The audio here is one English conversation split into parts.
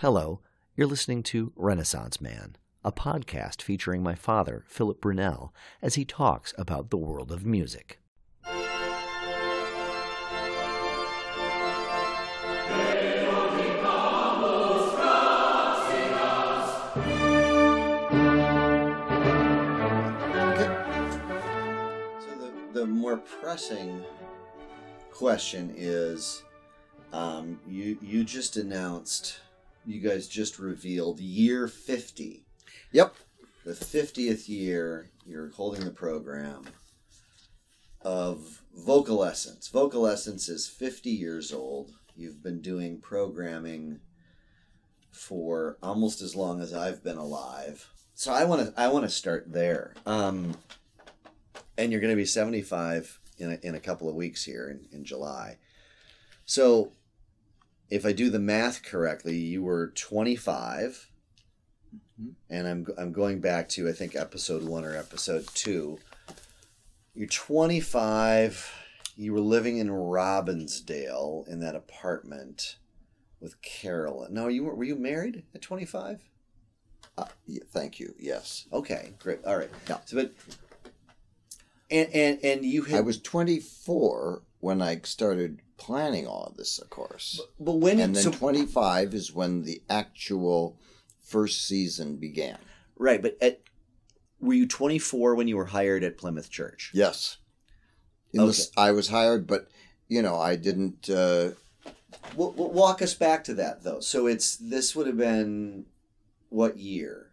Hello, you're listening to Renaissance Man, a podcast featuring my father, Philip Brunelle, as he talks about the world of music. So the, the more pressing question is, um, you you just announced, you guys just revealed year fifty. Yep. The fiftieth year you're holding the program of Vocal Essence. Vocal Essence is fifty years old. You've been doing programming for almost as long as I've been alive. So I want to I want to start there. Um, and you're going to be 75 in a, in a couple of weeks here in, in July. So, if I do the math correctly, you were 25, and I'm I'm going back to I think episode one or episode two. You're 25. You were living in Robbinsdale in that apartment with Carolyn. No, you were were you married at 25? Uh, yeah, thank you. Yes. Okay, great. All right. Yeah. So, but and and and you had I was 24 when I started planning all of this, of course. but when and then so, 25 is when the actual first season began. right, but at were you 24 when you were hired at Plymouth Church? Yes. Okay. this, I was hired, but, you know, I didn't. Uh, Well, well, walk us back to that though. So it's this would have been what year?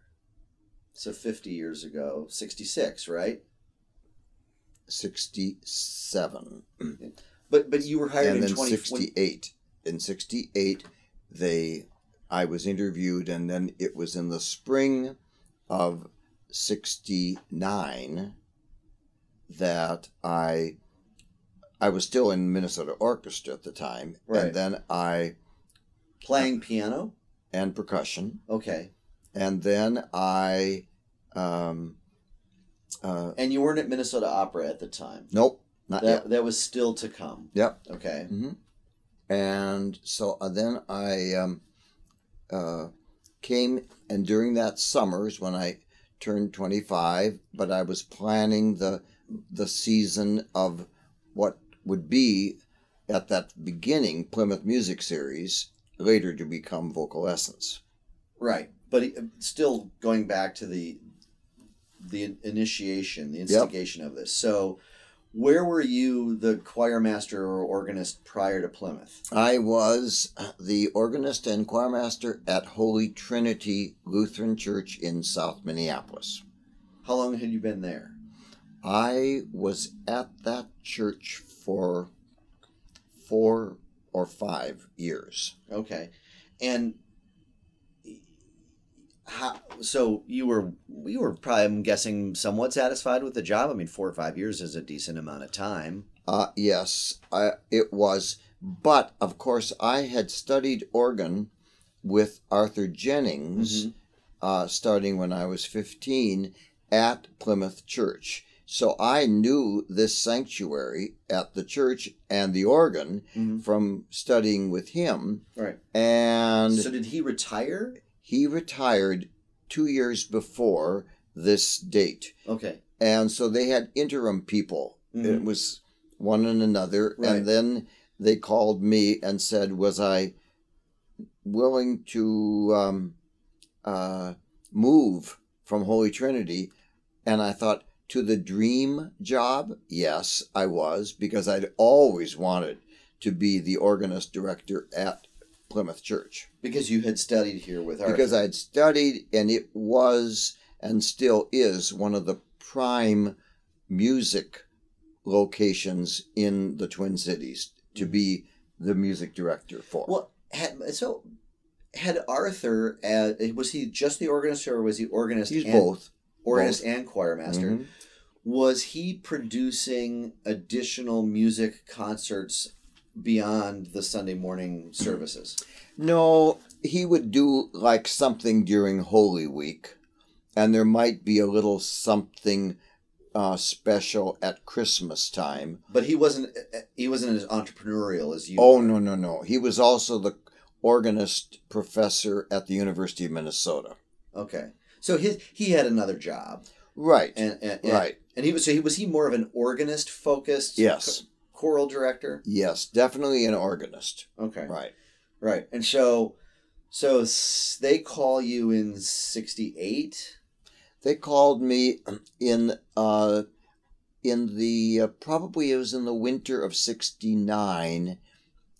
So 50 years ago, 66, right? 67. But but you were hired and in then 20 68. In 68, they. I was interviewed, and then it was in the spring of 69 that I I was still in Minnesota Orchestra at the time, Right. and then I playing piano. and percussion, Okay, and then I um, uh, and you weren't at Minnesota Opera at the time. nope, not That yet. that was still to come. Yep, Okay. hmm and so uh, then I um, uh, came, and during that summer is when I turned twenty five. But I was planning the the season of what would be at that beginning Plymouth Music Series, later to become Vocal Essence. Right, but still going back to the the initiation, the instigation of this. So, where were you, the choir master or organist, prior to Plymouth? I was the organist and choirmaster at Holy Trinity Lutheran Church in South Minneapolis. How long had you been there? I was at that church for four or five years. Okay, and how? So you were you were probably, I'm guessing, somewhat satisfied with the job. I mean, four or five years is a decent amount of time. Uh, yes, I, it was. But of course, I had studied organ with Arthur Jennings uh, starting when I was 15 at Plymouth Church. So I knew this sanctuary at the church and the organ Mhm. from studying with him. Right. And so did he retire? He retired two years before this date. Okay. And so they had interim people. It Mhm. was one and another. Right. And then they called me and said, Was I willing to um, uh, move from Holy Trinity? And I thought, To the dream job? Yes, I was, because I'd always wanted to be the organist director at Plymouth Church Because you had studied here with Arthur. because I had studied, and it was and still is one of the prime music locations in the Twin Cities to be the music director for. Well, had, so had Arthur, uh, was he just the organist or was he organist? He's and, both. Organist and choir master. Mhm. Was he producing additional music concerts beyond the Sunday morning services? No, he would do like something during Holy Week, and there might be a little something uh, special at Christmas time. But he wasn't. He wasn't as entrepreneurial as you. Oh are. no no no! He was also the organist professor at the University of Minnesota. Okay. So his he had another job, Right. and, and, and right. and he was so he was he more of an organist focused Yes. Choral director. Yes, definitely an organist. Okay. Right. Right. And so so they call you in 68. They called me in uh in the uh, probably it was in the winter of 69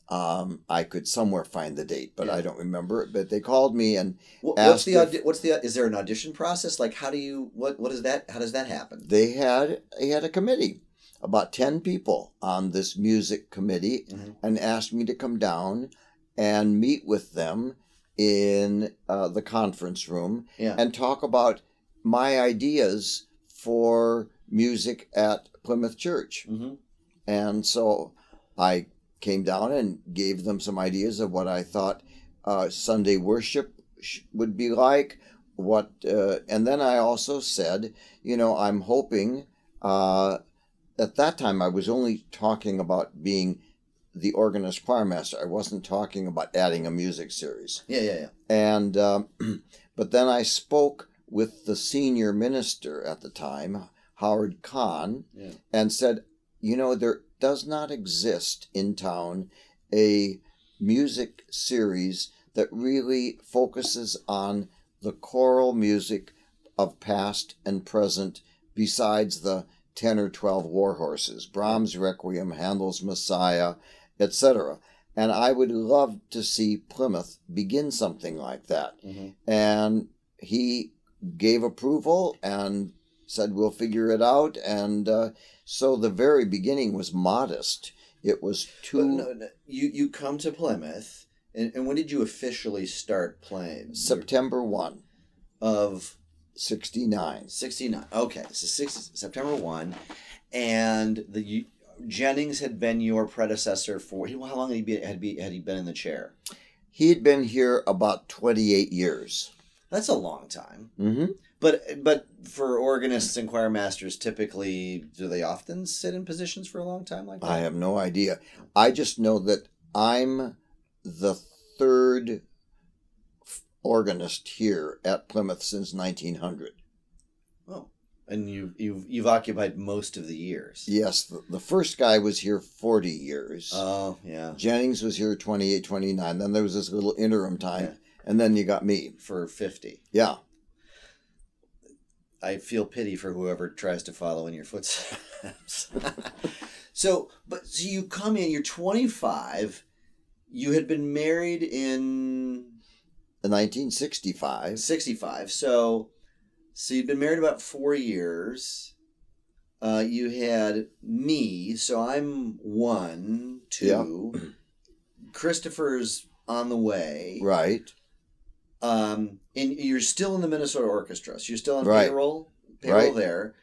um I could somewhere find the date but Yeah. I don't remember it but they called me and What, what's the if- what's the is there an audition process? Like how do you what what is that how does that happen? they had they had a committee about 10 people on this music committee Mhm. and asked me to come down and meet with them in uh, the conference room Yeah. and talk about my ideas for music at Plymouth Church. hmm And so I came down and gave them some ideas of what I thought uh, Sunday worship sh- would be like. What, uh, and then I also said, you know, I'm hoping. Uh, at that time, I was only talking about being the organist choir master. I wasn't talking about adding a music series. Yeah, yeah, yeah. And um, but then I spoke with the senior minister at the time, Howard Conn, Yeah. and said, you know, there does not exist in town a music series that really focuses on the choral music of past and present besides the 10 or 12 war horses brahms requiem handel's messiah etc and i would love to see plymouth begin something like that. Hmm and he gave approval and said we'll figure it out. And uh, so the very beginning was modest. It was two no, no, you you come to Plymouth, and, and when did you officially start playing? september 1 of 69 69. Okay, so September 1. And the Jennings had been your predecessor for how long had he been had, be, had he been in the chair? he had been here about 28 years That's a long time. hmm But but for organists and choir masters, typically, do they often sit in positions for a long time like that? i have no idea i just know that i'm the third organist here at plymouth since 1900 Oh, and you you've you've occupied most of the years. yes the, the first guy was here 40 years Oh yeah, Jennings was here 28, 29. Then there was this little interim time. Yeah. And then you got me. for fifty. Yeah. I feel pity for whoever tries to follow in your footsteps. so, but so you come in. You're 25. You had been married In 1965. 65. So, so you'd been married about four years. Uh, you had me. So I'm one, two. Christopher's on the way. Right. Um, and you're still in the Minnesota Orchestra. So you're still on Right. payroll, payroll Right. there,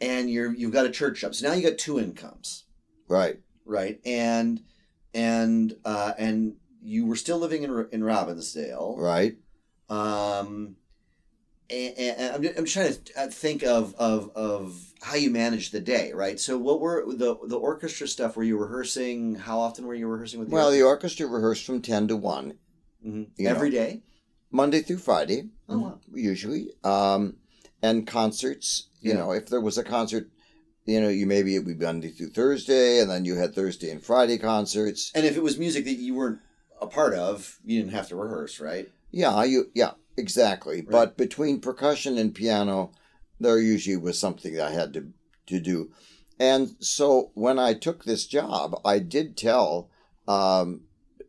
and you're you've got a church job. So now you got two incomes, Right. right? And and uh, and you were still living in in Robbinsdale, Right. um, and, and I'm, I'm trying to uh, think of, of of how you managed the day, right? So what were the the orchestra stuff? Were you rehearsing? How often were you rehearsing with the Well, the orchestra rehearsed from 10 to 1, Mhm. every know. day? Monday through Friday, Oh, wow. usually. Um, and concerts. You Yeah. know, if there was a concert, you know, you maybe it would be Monday through Thursday, and then you had Thursday and Friday concerts. And if it was music that you weren't a part of, you didn't have to rehearse, right? Yeah, you yeah, exactly. Right. But between percussion and piano, there usually was something that I had to to do. And so when I took this job, I did tell um,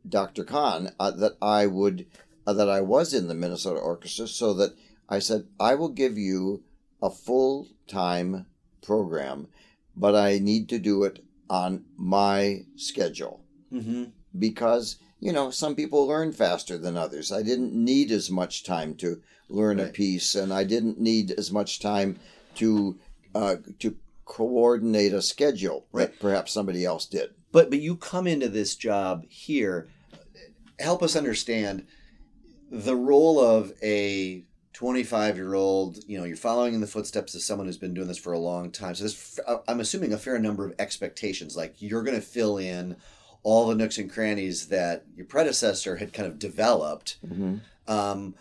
Dr. Conn uh, that I would uh, that I was in the Minnesota Orchestra, so that I said I will give you a full time program, but I need to do it on my schedule Mm-hmm. because you know some people learn faster than others i didn't need as much time to learn a piece and i didn't need as much time to uh, to coordinate a schedule Right. perhaps somebody else did But but you come into this job here. Help us understand the role of a 25 year old. You know, you're following in the footsteps of someone who's been doing this for a long time. So this, I'm assuming, a fair number of expectations. Like you're going to fill in all the nooks and crannies that your predecessor had kind of developed. Mhm. Um,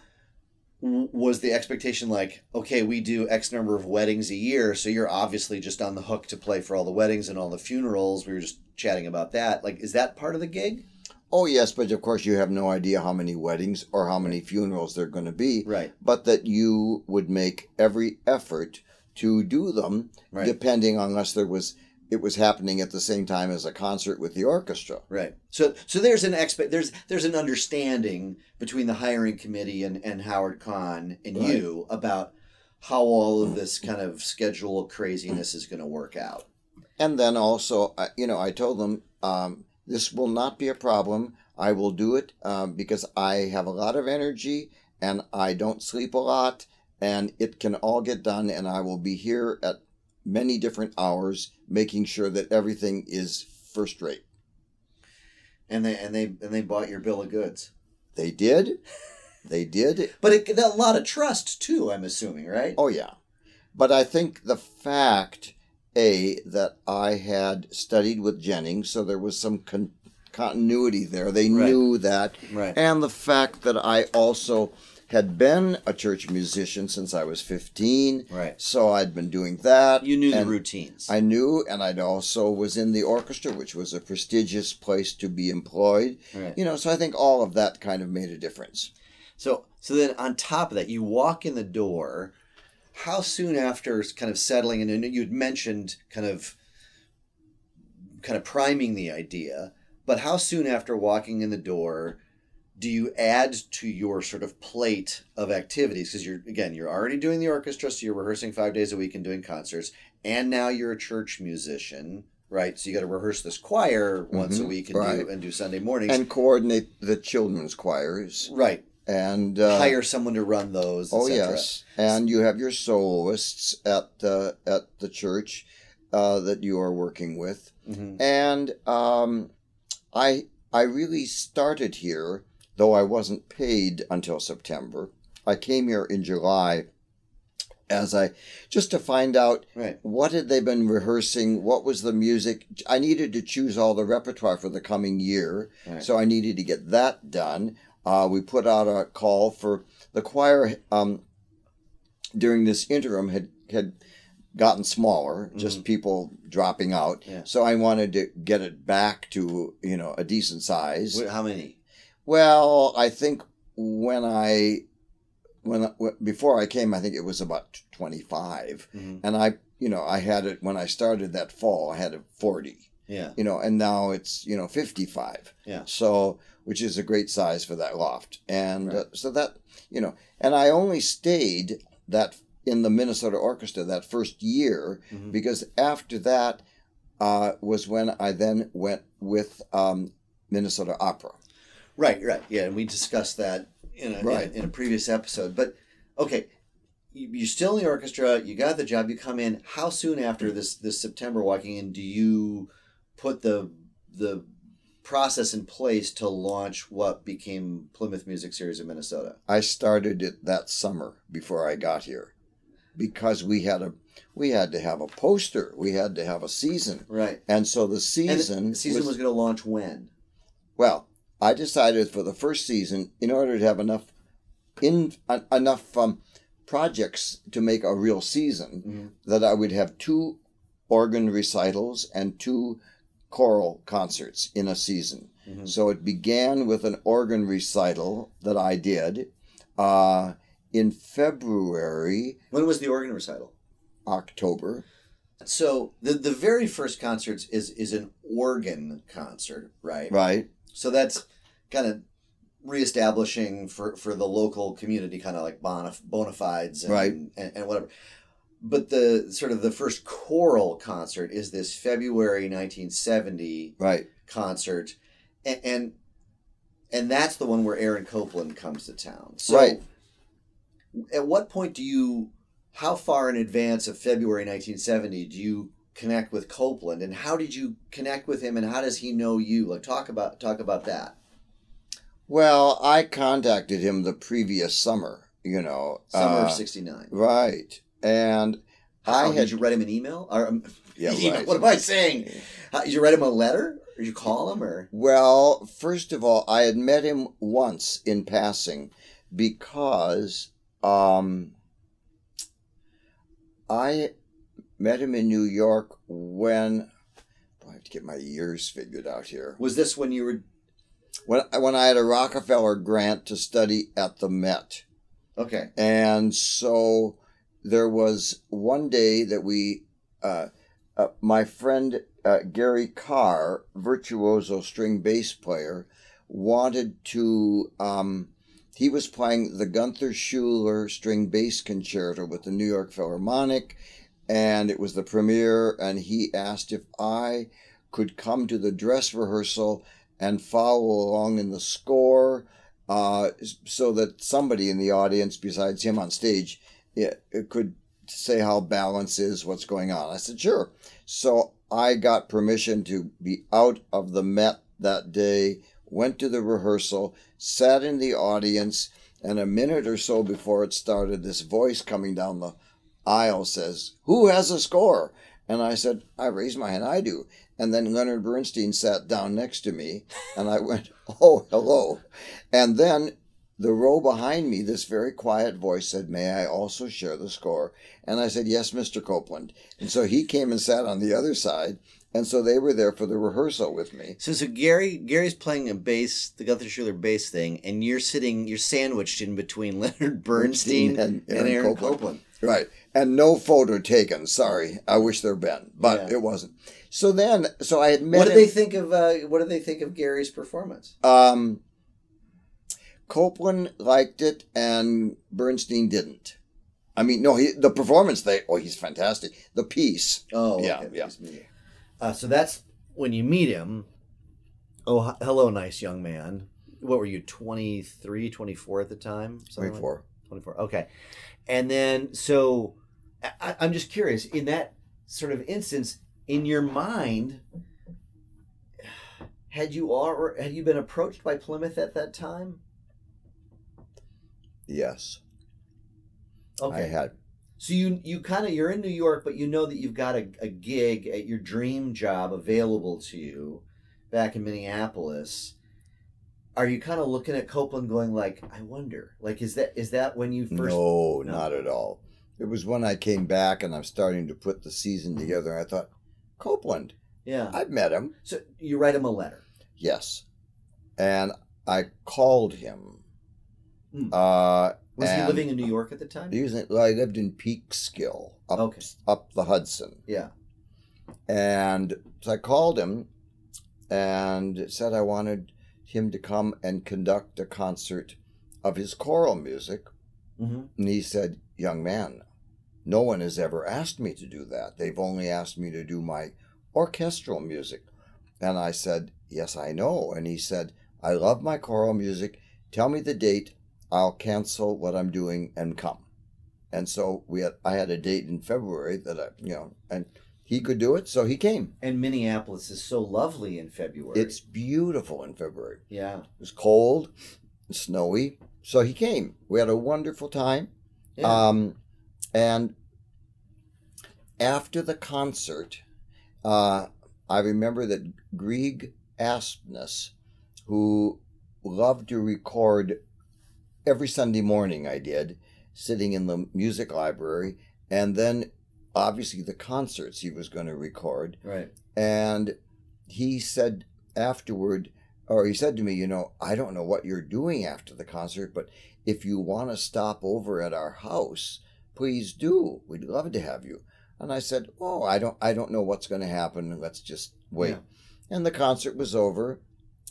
was the expectation like, okay, we do X number of weddings a year, so you're obviously just on the hook to play for all the weddings and all the funerals? We were just chatting about that. Like, is that part of the gig? Oh yes, but of course you have no idea how many weddings or how many funerals there are going to be. Right. But that you would make every effort to do them, Right. depending on unless there was it was happening at the same time as a concert with the orchestra. Right. So so there's an expect there's there's an understanding between the hiring committee and, and Howard Conn and Right. you about how all of this kind of schedule craziness is going to work out. And then also, I- you know, I told them um, this will not be a problem. I will do it um, because I have a lot of energy and I don't sleep a lot, and it can all get done. And I will be here at many different hours, making sure that everything is first rate. And they and they and they bought your bill of goods. They did, they did. But it, a lot of trust too, I'm assuming, right? Oh yeah, but I think the fact a that I had studied with Jennings, so there was some con- continuity there. They Right. knew that, Right. and the fact that I also had been a church musician since I was fifteen, Right. so I'd been doing that. You knew the routines. I knew, and I'd also was in the orchestra, which was a prestigious place to be employed. right. You know, so I think all of that kind of made a difference. So so then on top of that, you walk in the door. How soon after kind of settling in, and you'd mentioned kind of kind of priming the idea, but how soon after walking in the door do you add to your sort of plate of activities? Because you're again, you're already doing the orchestra, so you're rehearsing five days a week and doing concerts, and now you're a church musician, right? So you got to rehearse this choir once a Mhm, week and right. do and do Sunday mornings, And coordinate the children's choirs right? and uh, Hire someone to run those. Oh yes, and you have your soloists at the at the church uh, that you are working with, Mhm. and um, I I really started here, though I wasn't paid until September. I came here in July, as I just to find out Right. what had they been rehearsing, what was the music. I needed to choose all the repertoire for the coming year, Right. so I needed to get that done. Uh, we put out a call for the choir um, during this interim had had gotten smaller, just people dropping out. Yeah. So I wanted to get it back to you know a decent size. How many? Well, I think when I when before I came, I think it was about twenty Mhm. and I you know I had it when I started that fall. I had it forty, Yeah. you know, and now it's you know fifty five. Yeah. So which is a great size for that loft, and uh, so that you know, and I only stayed that in the Minnesota Orchestra that first year Mhm. because after that uh, was when I then went with um, Minnesota Opera. Right. Right. Yeah, and we discussed that in a Right. in, a previous episode. But okay, you- you're still in the orchestra. You got the job. You come in. How soon after this this September walking in do you put the the process in place to launch what became Plymouth Music Series of Minnesota? I started it that summer before I got here because we had a we had to have a poster, we had to have a season, Right. and so the season the season was, going to launch when? well. I decided for the first season, in order to have enough in uh, enough um, projects to make a real season, Mhm. that I would have two organ recitals and two choral concerts in a season. Mhm. So it began with an organ recital that I did uh, in February, When was the organ recital? October. So the the very first concert is is an organ concert, right? Right. So that's kind of reestablishing for, for the local community, kind of like bona, bona fides and, Right. and, and whatever. But the sort of the first choral concert is this February 1970 Right. concert. And, and, and that's the one where Aaron Copland comes to town. So Right. at what point do you, how far in advance of February 1970 do you connect with Copland and how did you connect with him and how does he know you? Like talk about, talk about that. Well, I contacted him the previous summer, you know. Summer uh, of '69. Right. And How I did had. you write him an email? Or, um, Yeah, email, right. What am I saying? How, did you write him a letter? Or you call him or Well, first of all, I had met him once in passing because um, I met him in New York when I have to get my years figured out here. was this when you were When when I had a Rockefeller grant to study at the Met. okay? And so there was one day that we, uh, uh, my friend uh, Gary Karr, virtuoso string bass player, wanted to. Um, he was playing the Gunther Schuller string bass concerto with the New York Philharmonic, and it was the premiere. And he asked if I could come to the dress rehearsal and follow along in the score uh, so that somebody in the audience besides him on stage it, it could say how balance is, what's going on. I said, sure. So I got permission to be out of the Met that day, went to the rehearsal, sat in the audience, and a minute or so before it started, this voice coming down the aisle says, Who has a score? And I said, I raised my hand, I do. And then Leonard Bernstein sat down next to me, and I went, Oh, hello. And then the row behind me, this very quiet voice said, May I also share the score? And I said, Yes, Mr. Copland. And so he came and sat on the other side. And so they were there for the rehearsal with me. So so Gary Gary's playing a bass, the Gunther Schuller bass thing, and you're sitting, you're sandwiched in between Leonard Bernstein, and, Aaron, Copland. Right. And no photo taken. Sorry. I wish there'd been, but Yeah. it wasn't. So then, so I had met What did him- they think of? Uh, what did they think of Gary's performance? Um, Copland liked it and Bernstein didn't. I mean, no, he the performance they oh he's fantastic. The piece, Oh, Yeah, okay. yeah. Nice to meet you. Uh, so that's when you meet him. Oh, hello, nice young man. What were you, 23, 24 at the time? Something like- twenty four. 24. Okay. And then, so I, I'm just curious, in that sort of instance, in your mind, had you or had you been approached by Plymouth at that time? Yes, Okay. I had. So you you kind of you're in New York, but you know that you've got a, a gig at your dream job available to you back in Minneapolis. Are you kind of looking at Copland, going like, I wonder, like, is that is that when you first? no, No. not at all. It was when I came back and I'm starting to put the season together. And I thought, Copland, Yeah. I've met him. So you write him a letter. Yes, and I called him. Hmm. Uh, Was he living in New York at the time? He was. in- I lived in Peekskill, up Okay. up the Hudson. Yeah. And so I called him and said I wanted him to come and conduct a concert of his choral music. Mm-hmm. And he said, Young man, no one has ever asked me to do that. They've only asked me to do my orchestral music. And I said, Yes, I know. And he said, I love my choral music. Tell me the date. I'll cancel what I'm doing and come. And so we had I had a date in February that I you know and he could do it, so he came. And Minneapolis is so lovely in February. It's beautiful in February. yeah. It was cold, snowy, so he came. We had a wonderful time. Yeah. Um, and after the concert, uh, I remember that Grieg Aspness, who loved to record every Sunday morning, I did, sitting in the music library, and then obviously the concerts he was going to record. right. And he said afterward, or he said to me, you know, I don't know what you're doing after the concert, but if you want to stop over at our house, please do. We'd love to have you. And I said, oh, I don't, I don't know what's going to happen. Let's just wait. Yeah. And the concert was over,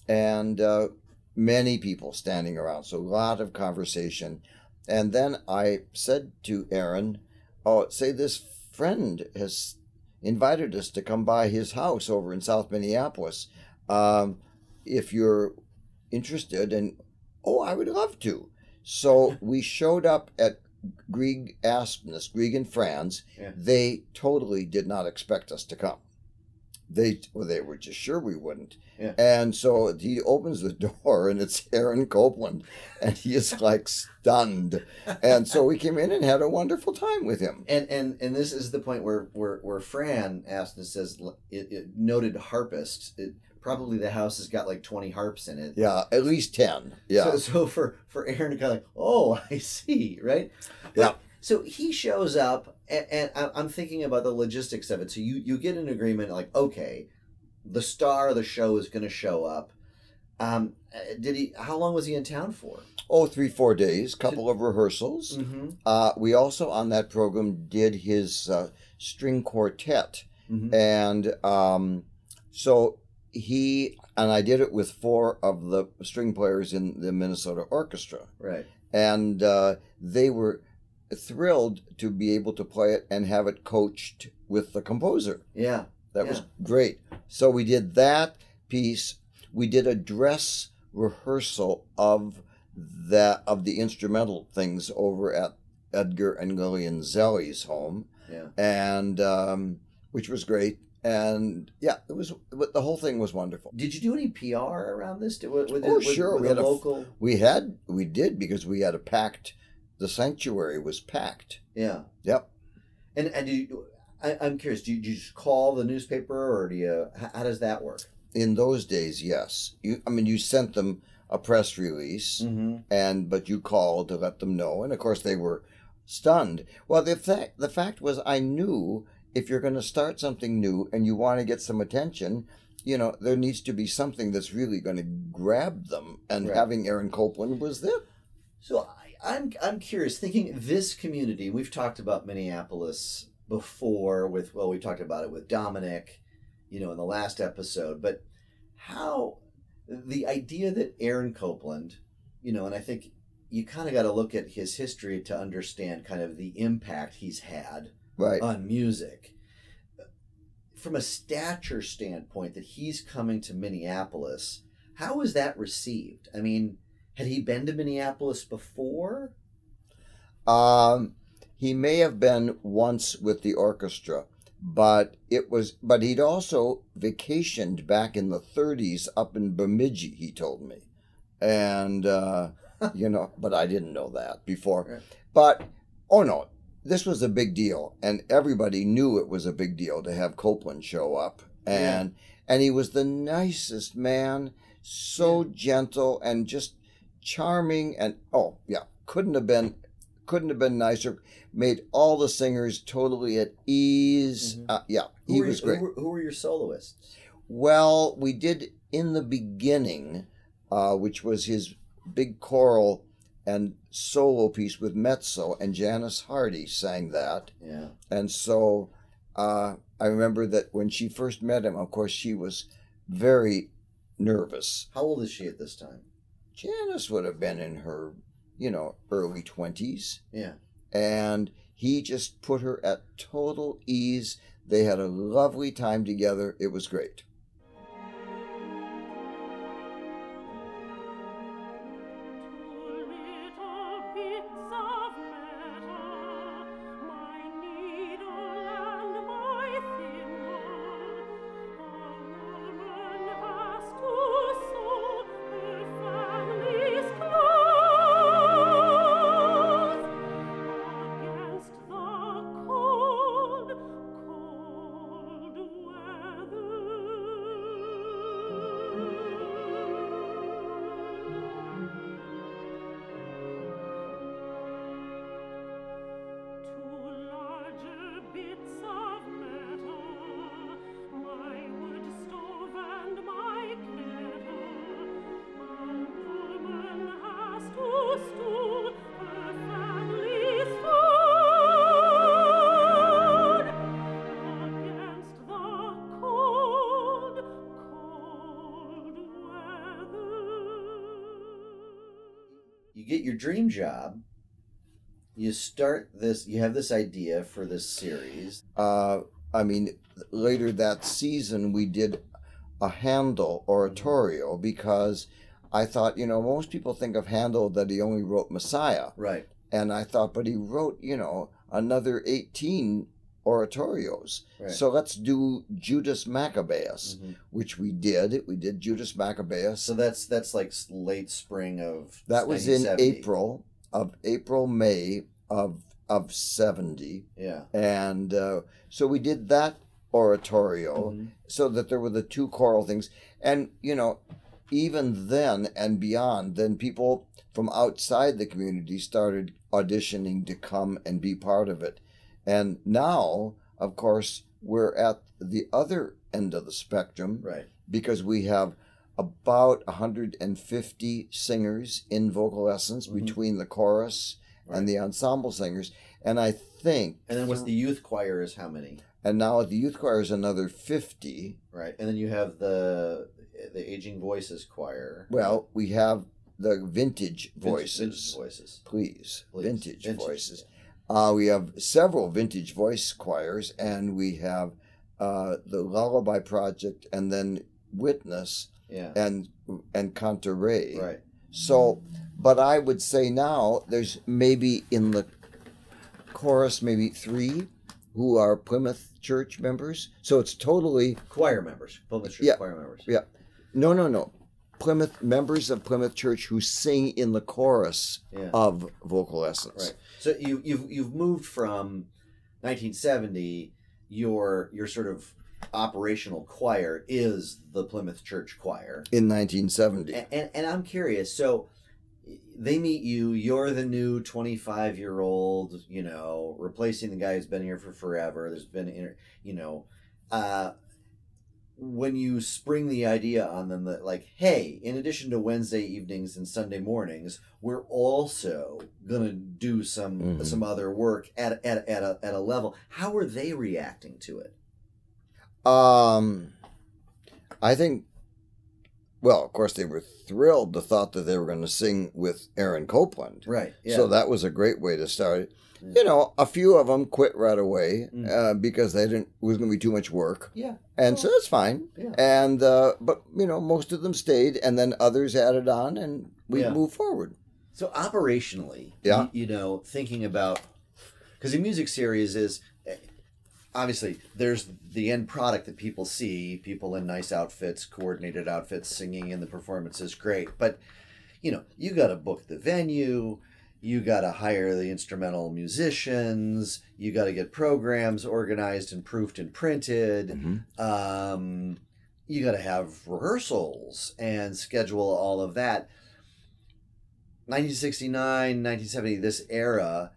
and uh, many people standing around, so a lot of conversation. And then I said to Aaron, "Oh, say this friend has invited us to come by his house over in South Minneapolis. Um, if you're interested, and oh, I would love to." So we showed up at Grieg Aspness, Grieg and Franz. Yeah. They totally did not expect us to come. They well, they were just sure we wouldn't. Yeah. And so he opens the door and it's Aaron Copland and he is like stunned. And so we came in and had a wonderful time with him. And and and this is the point where where where Fran asked and says it, it noted harpist, it, probably the house has got like twenty harps in it. Yeah, at least ten. Yeah, So, so for for Aaron to kind of like, oh, I see, right? Yeah. So he shows up, and, and I- I'm thinking about the logistics of it. So you you get an agreement, like, okay, the star of the show is going to show up. Um, uh, did he? How long was he in town for? oh, three four days, couple of rehearsals. Mm-hmm. Uh, we also on that program did his uh, string quartet, Mm-hmm. and um, so he and I did it with four of the string players in the Minnesota Orchestra, Right. and uh, they were thrilled to be able to play it and have it coached with the composer. Yeah. That was great. So we did that piece. We did a dress rehearsal of that of the instrumental things over at Edgar and Lillian Zelli's home, Yeah. and um, which was great. And yeah, it was. but The whole thing was wonderful. Did you do any PR around this? Did, with, Oh, with, sure, With we a had a local. We had, we did because we had a packed. The sanctuary was packed. yeah. Yep. And and do you, I, I'm curious. Do you, do you just call the newspaper, or do you? How, does that work? In those days, yes. You, I mean, you sent them a press release. Mm-hmm. and but you called to let them know and of course they were stunned well the fact the fact was i knew if you're going to start something new and you want to get some attention you know there needs to be something that's really going to grab them and Right. having aaron copland was it So I, I'm I'm curious. Thinking this community, we've talked about Minneapolis before. With well, we talked about it with Dominic, you know, in the last episode. But how the idea that Aaron Copland, you know, and I think you kind of got to look at his history to understand kind of the impact he's had right on music. From a stature standpoint, that he's coming to Minneapolis, how was that received? I mean, had he been to Minneapolis before? um he may have been once with the orchestra but it was but he'd also vacationed back in the 30s up in bemidji he told me. And uh you know but i didn't know that before. Right. but oh no this was a big deal and everybody knew it was a big deal to have copland show up. And and he was the nicest man so gentle and just charming and oh yeah couldn't have been couldn't have been nicer made all the singers totally at ease Mhm. uh, yeah Who he were, was who great were- Who were your soloists? well, we did in the beginning, uh, which was his big choral and solo piece with mezzo, and Janice Hardy sang that. Yeah. And so uh, I remember that when she first met him, of course, she was very nervous. How old is she at this time? Janice would have been in her, you know, early 20s. Yeah. And he just put her at total ease. They had a lovely time together. It was great. You get your dream job. You start this. You have this idea for this series. uh, I mean, later that season we did a Handel oratorio because I thought, you know, most people think of Handel that he only wrote Messiah, Right. and I thought, but he wrote, you know, another eighteen oratorios. Right. So let's do Judas Maccabeus, Mhm. which we did. We did Judas Maccabeus. So that's that's like late spring of that was in April of April May of of seventy, Yeah. and uh, so we did that oratorio. Mhm. so that there were the two choral things and you know, even then and beyond, then people from outside the community started auditioning to come and be part of it. And now, of course, we're at the other end of the spectrum Right. because we have about 150 singers in vocal essence Mhm. between the chorus Right. and the ensemble singers. And I think, And then what's the youth choir is how many? and now the youth choir is another 50. Right. And then you have the the aging voices choir. Well, we have the vintage Vintage- voices. vintage voices. Please, Please. vintage, voices. Uh, we have several vintage voice choirs, and we have uh, the Lullaby Project, and then Witness Yeah. and and Cantaré. Right. So, but I would say now there's maybe in the chorus maybe three who are Plymouth Church members. So it's totally Choir members. Plymouth Church Yeah. choir members. yeah, no, no, no. Plymouth members of Plymouth Church who sing in the chorus Yeah. of Vocal Essence. Right. So you you've you've moved from 1970. Your your sort of operational choir is the Plymouth Church Choir. In 1970. And, and, and I'm curious. So they meet you. You're the new 25 year old. You know, replacing the guy who's been here for forever. There's been, you know, uh, when you spring the idea on them that like, hey, in addition to Wednesday evenings and Sunday mornings, we're also gonna do some Mhm. some other work at at at a at a level. How are they reacting to it? Um, I think, well, of course, they were thrilled the thought that they were going to sing with Aaron Copland. Right. Yeah. So that was a great way to start. You know, a few of them quit right away Mm. uh, because they didn't. It was going to be too much work, yeah. and so that's fine. Yeah. And uh, but you know, most of them stayed, and then others added on, and we Yeah. moved forward. So operationally, Yeah. you, you know, thinking about because a music series is eh, obviously there's the end product that people see, people in nice outfits, coordinated outfits, singing in the performances, great. But you know, you got to book the venue, you got to hire the instrumental musicians, you got to get programs organized and proofed and printed. Mhm. um, you got to have rehearsals and schedule all of that. 1969 1970 this era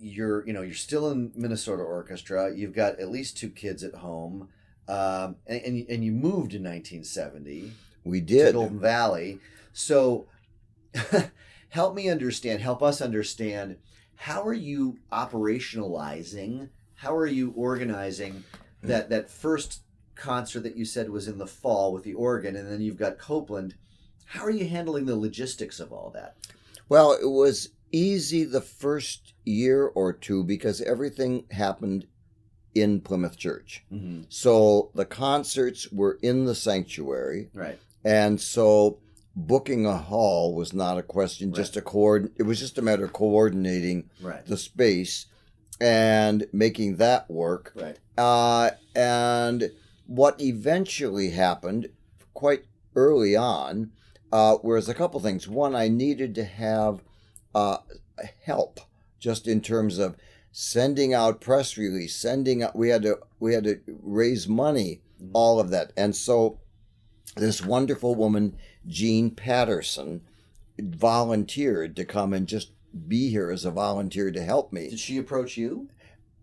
you're you know you're still in minnesota orchestra. You've got at least two kids at home. Um, and, and, and you moved in 1970 We did. To golden valley. So help me understand help us understand how are you operationalizing how are you organizing that that first concert that you said was in the fall with the organ and then you've got copland. How are you handling the logistics of all that? Well, it was easy the first year or two because everything happened in Plymouth Church. mm-hmm. So the concerts were in the sanctuary, right. And so booking a hall was not a question. Just a coord. It was just a matter of coordinating right the space and making that work. right Uh, and what eventually happened quite early on uh, was a couple things. One, I needed to have uh, help just in terms of sending out press release, sending out. We had to we had to raise money, Mhm. all of that, and so this wonderful woman, Jean Patterson, volunteered to come and just be here as a volunteer to help me. did she approach you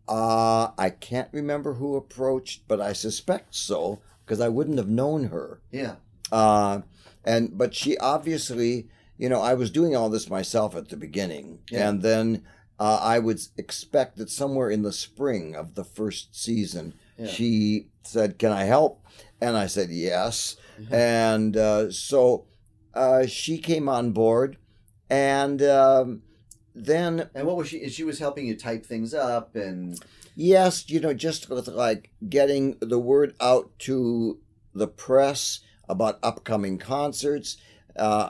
Uh, I can't remember who approached, but I suspect so because I wouldn't have known her. yeah Uh, and but she obviously, you know, I was doing all this myself at the beginning, Yeah. and then uh, I would expect that somewhere in the spring of the first season, Yeah. she said, "Can I help?" And I said, "Yes." and uh, so uh, she came on board, and um, then and what was she she was helping you type things up and Yes, you know, just with like getting the word out to the press about upcoming concerts. Uh,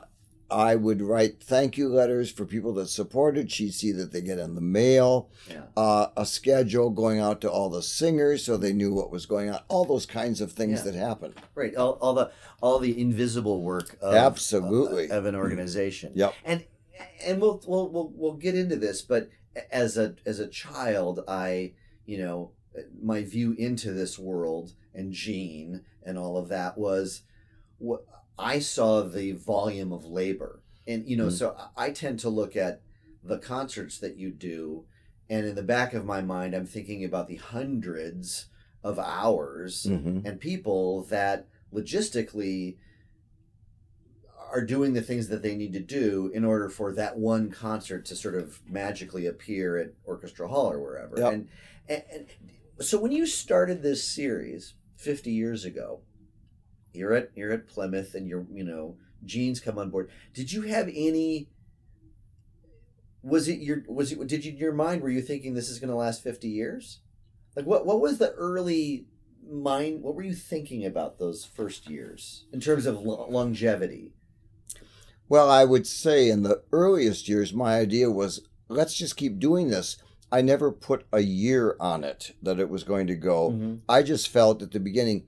I would write thank you letters for people that supported. She'd see that they get in the mail, yeah uh, a schedule going out to all the singers so they knew what was going on. All those kinds of things Yeah. that happen. right all, all the all the invisible work of, Absolutely. of an organization Yep. and and we'll we'll we'll, we'll get into this but as a as a child i you know my view into this world and Jean and all of that was what I saw the volume of labor, and you know, Mm. so I tend to look at the concerts that you do, and in the back of my mind, I'm thinking about the hundreds of hours Mhm. and people that logistically are doing the things that they need to do in order for that one concert to sort of magically appear at Orchestra Hall or wherever. Yep. And, and, and so when you started this series 50 years ago, you're at you're at Plymouth and you're you know Jean's come on board. Did you have any? Was it your was it did you in your mind were you thinking this is going to last 50 years? Like what what was the early mind? What were you thinking about those first years in terms of lo- longevity? Well, I would say in the earliest years, my idea was let's just keep doing this. I never put a year on it that it was going to go. Mhm. I just felt at the beginning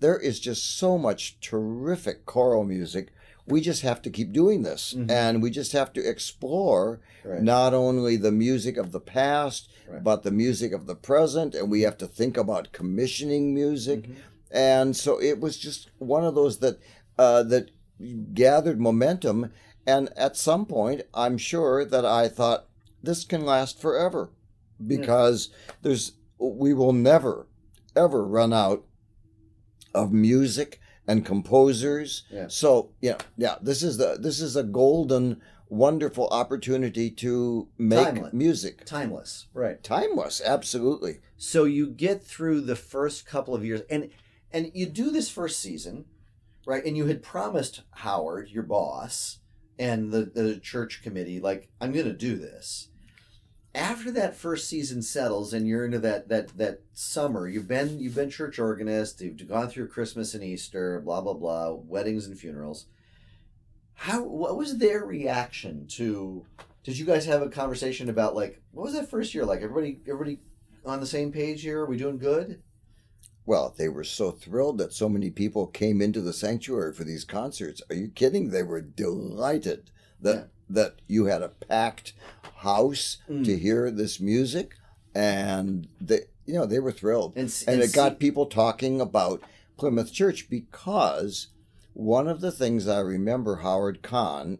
there is just so much terrific choral music. We just have to keep doing this. Mhm. And we just have to explore Right. not only the music of the past, Right. but the music of the present. And we have to think about commissioning music. Mhm. And so it was just one of those that uh, that gathered momentum. And at some point, I'm sure that I thought this can last forever because there's we will never ever run out of music and composers. Yeah. So yeah, yeah, this is the this is a golden, wonderful opportunity to make Timeless. music Timeless, right? timeless. Absolutely. So you get through the first couple of years, and and you do this first season, right? And you had promised Howard, your boss, and the the church committee, like, I'm going to do this. After that first season settles, and you're into that that that summer, you've been you've been church organist, you've gone through Christmas and Easter, blah blah blah, weddings and funerals. How what was their reaction to? Did you guys have a conversation about like what was that first year like? Everybody everybody on the same page here? Are we doing good? Well, they were so thrilled that so many people came into the sanctuary for these concerts. Are you kidding? They were delighted that Yeah. That you had a packed house Mm. to hear this music, and they, you know, they were thrilled. And, s- and it see- got people talking about Plymouth Church because one of the things I remember Howard Conn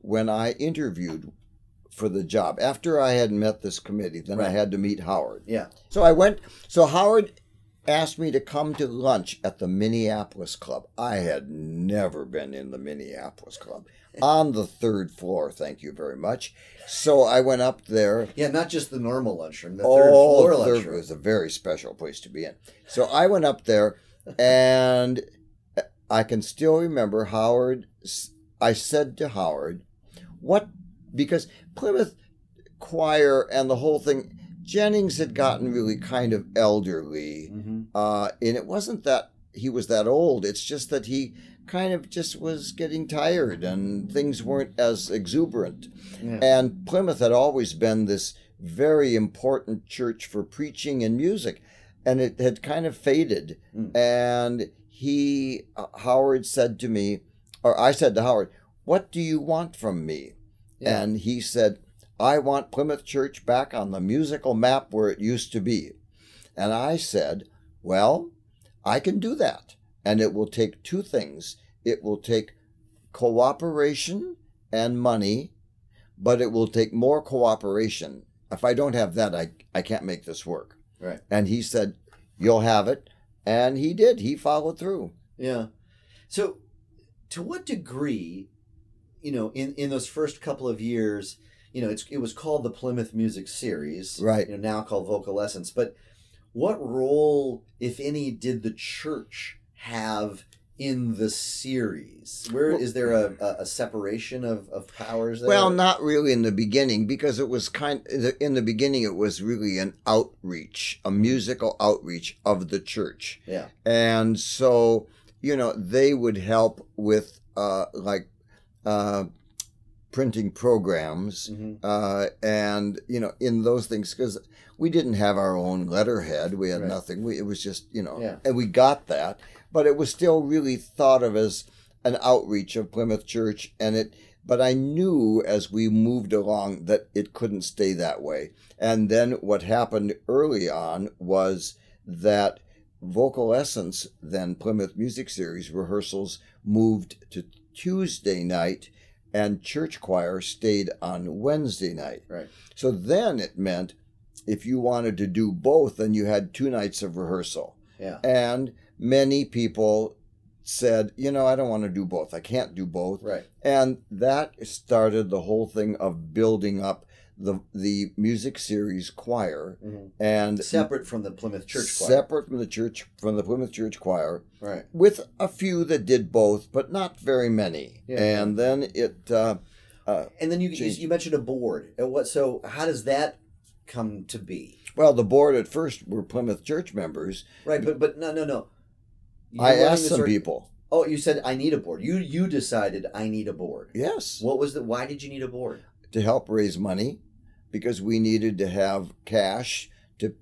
when I interviewed for the job after I had met this committee, then I had to meet Howard. yeah. So I went. So Howard asked me to come to lunch at the Minneapolis Club. I had never been in the Minneapolis Club on the third floor. Thank you very much. So I went up there. Yeah, not just the normal lunchroom, the third Oh, floor third lunchroom. was a very special place to be in. So I went up there, and I can still remember Howard. I said to Howard, "What?" Because Plymouth Choir and the whole thing, Jennings had gotten really kind of elderly, hmm uh, and it wasn't that he was that old. It's just that he kind of just was getting tired, and things weren't as exuberant. Yeah. And Plymouth had always been this very important church for preaching and music, and it had kind of faded. Mm. And he, uh, Howard said to me, or I said to Howard, What do you want from me? Yeah. And he said, I want Plymouth Church back on the musical map where it used to be. And I said, Well, I can do that. And it will take two things it will take cooperation and money, but it will take more cooperation. If I don't have that, I, I can't make this work. Right. And he said, You'll have it. And he did. He followed through. Yeah. So, to what degree, you know, in in those first couple of years, you know, it's it was called the Plymouth Music Series, Right. You know, now called VocalEssence. But what role, if any, did the church have in the series? Where is Well- there a, a, separation of, of powers there? Well, not really in the beginning because it was kind in the beginning it was really an outreach, a musical outreach of the church. Yeah. And so, you know, they would help with uh like uh printing programs hmm uh and you know in those things cuz we didn't have our own letterhead, we had Right. nothing. We, it was just, you know, Yeah. and we got that, but it was still really thought of as an outreach of Plymouth Church and it but I knew as we moved along that it couldn't stay that way. And then what happened early on was that VocalEssence, then Plymouth Music Series rehearsals moved to Tuesday night, and church choir stayed on Wednesday night. Right. So then it meant if you wanted to do both, then you had two nights of rehearsal. Yeah. And many people said, you know, I don't want to do both. I can't do both. Right. And that started the whole thing of building up the the music series choir Mhm. and Separate from the Plymouth Church Choir. separate from the church from the Plymouth Church Choir Right. with a few that did both, but not very many. Yeah. And then it uh, uh, And then you, you you mentioned a board. And what? So how does that come to be? well, the board at first were Plymouth Church members. Right. But but no no no. I asked some people. Oh, you said I need a board. You you decided I need a board. Yes. What was the? Why did you need a board? to help raise money because we needed to have cash to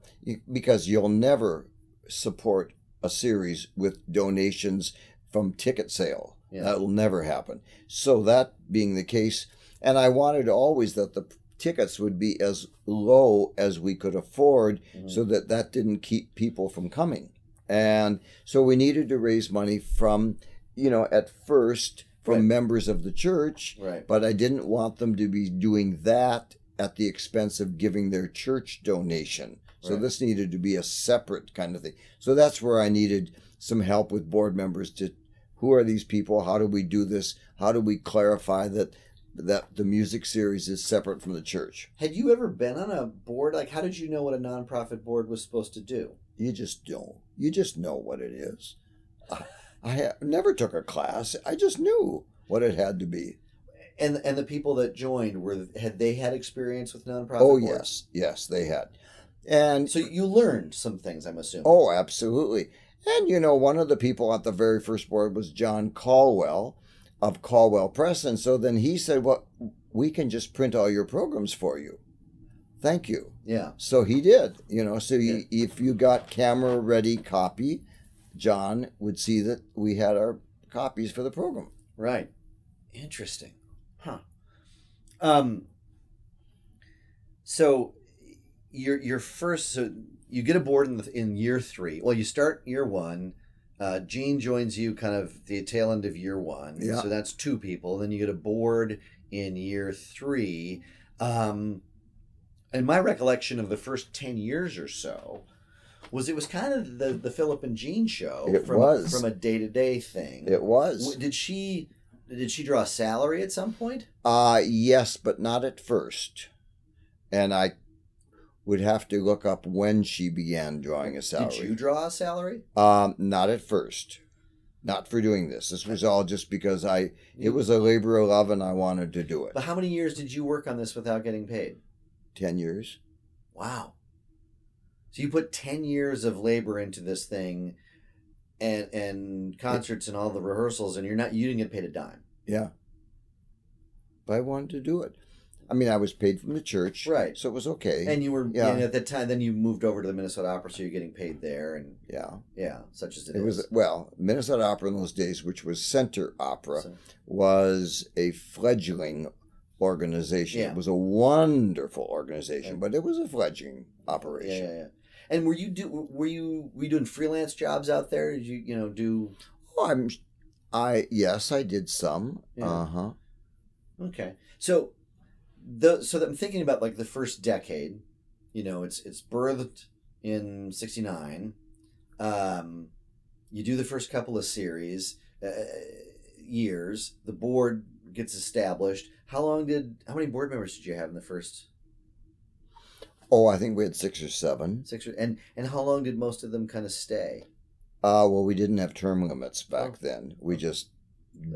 because you'll never support a series with donations from ticket sale. Yeah. That'll never happen. So that being the case, and I wanted always that the tickets would be as low as we could afford Mhm. so that that didn't keep people from coming. And so we needed to raise money from, you know, at first from Right. members of the church Right. but I didn't want them to be doing that at the expense of giving their church donation. So Right. this needed to be a separate kind of thing. So that's where I needed some help with board members to who are these people? How do we do this? How do we clarify that that the music series is separate from the church? Had you ever been on a board? Like, how did you know what a nonprofit board was supposed to do? You just don't. You just know what it is. I, I ha- never took a class. I just knew what it had to be. And and the people that joined were had they had experience with nonprofit? Oh boards? yes, yes, they had. And So you learned some things, I'm assuming. Oh, absolutely. And you know, one of the people at the very first board was John Caldwell of Caldwell Press. And so then he said, Well, we can just print all your programs for you. Thank you. Yeah. So he did, you know. So he, if you got camera ready copy, John would see that we had our copies for the program. Right. Interesting. Huh. Um. So, your your first so you get aboard in the, in year three. Well, you start year one. Uh, Jean joins you kind of the tail end of year one. Yeah. So that's two people. Then you get aboard in year three. Um, and my recollection of the first ten years or so was it was kind of the the Philip and Jean show It from was. from a day to day thing. It was. Did she did she draw a salary at some point? Uh, yes, but not at first. And I would have to look up when she began drawing a salary. Did you draw a salary? Um, not at first. Not for doing this. This was all just because I it was a labor of love and I wanted to do it. But how many years did you work on this without getting paid? Ten years. Wow. So you put ten years of labor into this thing, and and concerts and all the rehearsals, and you're not you didn't get paid a dime. Yeah. But I wanted to do it. I mean, I was paid from the church, Right. So it was okay. And you were Yeah. and at the time then you moved over to the Minnesota Opera, so you're getting paid there, and yeah, yeah, such as it it is. was well, Minnesota Opera in those days, which was Center Opera, So- was a fledgling organization. Yeah. It was a wonderful organization, Yeah. but it was a fledgling operation. yeah, yeah. And were you do were you were you doing freelance jobs out there? Did you you know do Oh, I'm, I yes, I did some. Uh huh. Okay. So the so that I'm thinking about like the first decade, you know, it's it's birthed in 69. Um you do the first couple of series uh, years, the board gets established. How long did how many board members did you have in the first Oh, I think we had six or seven. six or, and and how long did most of them kind of stay? Uh, well, we didn't have term limits back Oh. then. We just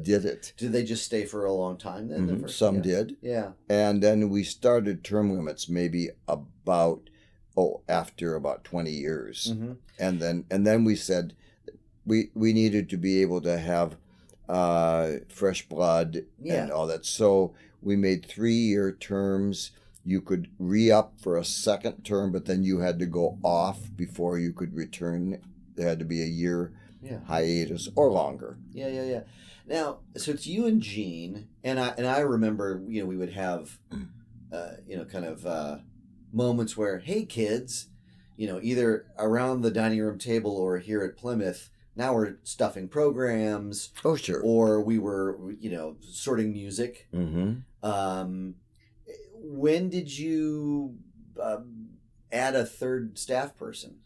did it. Did they just stay for a long time then? the Mhm, first- Some yeah. did. Yeah. And then we started term limits maybe about, oh, after about 20 years. hmm And then, and then we said we, we needed to be able to have uh, fresh blood Yeah. and all that. So we made three year terms. You could re up for a second term, but then you had to go off before you could return. There had to be a year Yeah. hiatus or longer. Yeah, yeah, yeah. Now, so it's you and Jean, and I and I remember, you know, we would have, uh, you know, kind of uh, moments where, hey, kids, you know, either around the dining room table or here at Plymouth. Now we're stuffing programs, Oh, sure. or we were, you know, sorting music. Mm-hmm. Um, when did you um, add a third staff person?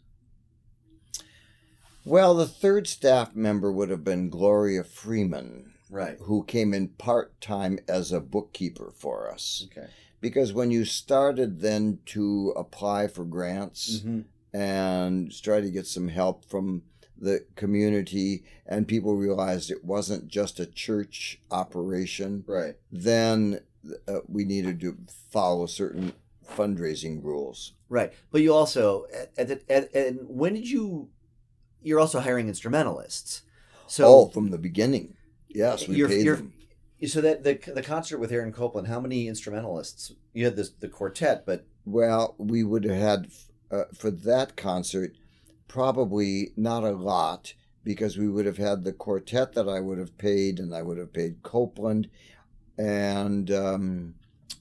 Well, the third staff member would have been Gloria Freeman, Right. who came in part time as a bookkeeper for us. Okay. Because when you started then to apply for grants hmm and try to get some help from the community, and people realized it wasn't just a church operation, Right. then uh, we needed to follow certain fundraising rules. Right. But you also at, at, at and when did you? You're also hiring instrumentalists. So oh, from the beginning. Yes, we You're- paid you're- them. so that the the concert with Aaron Copland. How many instrumentalists? You had this the quartet, but Well, we would have had uh, for that concert probably not a lot because we would have had the quartet that I would have paid, and I would have paid Copland, and um,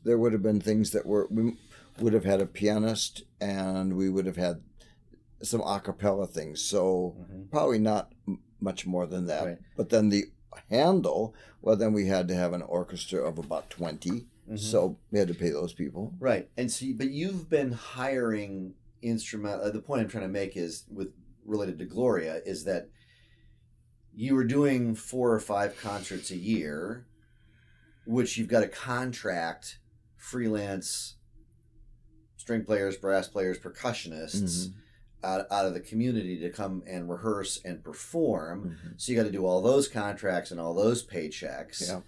there would have been things that were we would have had a pianist, and we would have had some a cappella things. So probably not m- much more than that. Right. But then the Handel, well, then we had to have an orchestra of about 20 Mhm. So we had to pay those people. right. And so, but you've been hiring instrument. Uh, the point I'm trying to make is with related to Gloria is that you were doing four or five concerts a year, which you've got to contract freelance string players, brass players, percussionists. Mhm. out, out of the community to come and rehearse and perform. Mhm. So you got to do all those contracts and all those paychecks Yeah.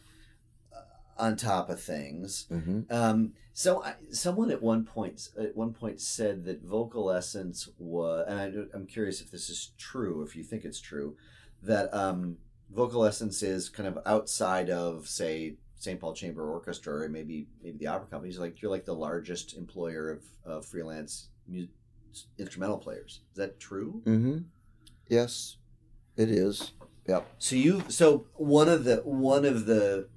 On top of things. Mhm. Um, so I, someone at one point at one point said that VocalEssence was, and I, I'm curious if this is true, if you think it's true, that um, VocalEssence is kind of outside of say St. Paul Chamber Orchestra or maybe maybe the opera companies. Like you're like the largest employer of, of freelance mu- instrumental players. Is that true? Mhm. Yes, it is. Yep. So you so one of the one of the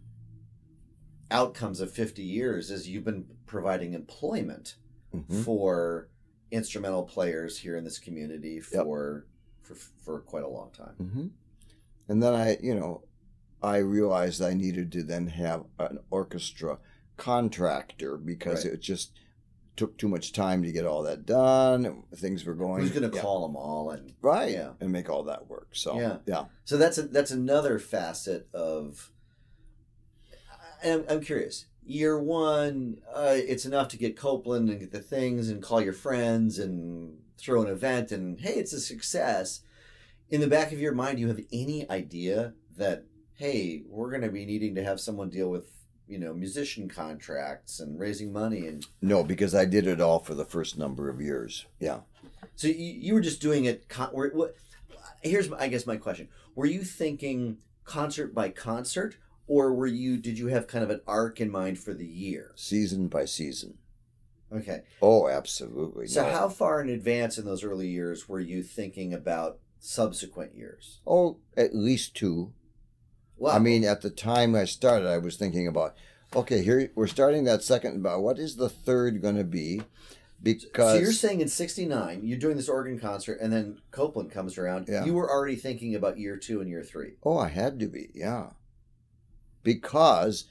outcomes of 50 years is you've been providing employment Mhm. for instrumental players here in this community for for for quite a long time. Mhm. And then I, you know, I realized I needed to then have an orchestra contractor because Right. it just took too much time to get all that done. Things were going. Who's going to yeah, call them all and right Yeah. and make all that work? So Yeah. yeah. So that's a, that's another facet of. I'm, I'm curious. Year one, uh, it's enough to get Copland and get the things and call your friends and throw an event and hey, it's a success. In the back of your mind, do you have any idea that hey, we're going to be needing to have someone deal with you know musician contracts and raising money and No, because I did it all for the first number of years. Yeah. So you, you were just doing it. Con- were, what, here's, my, I guess, my question: Were you thinking concert by concert, or were you? Did you have kind of an arc in mind for the year? Season by season. Okay. Oh, absolutely. So No. how far in advance in those early years were you thinking about subsequent years? Oh, at least two. Well, I mean, at the time I started, I was thinking about, okay, here we're starting that second. About what is the third going to be? Because so you're saying in '69 you're doing this organ concert, and then Copland comes around. Yeah. You were already thinking about year two and year three. oh, I had to be, yeah, because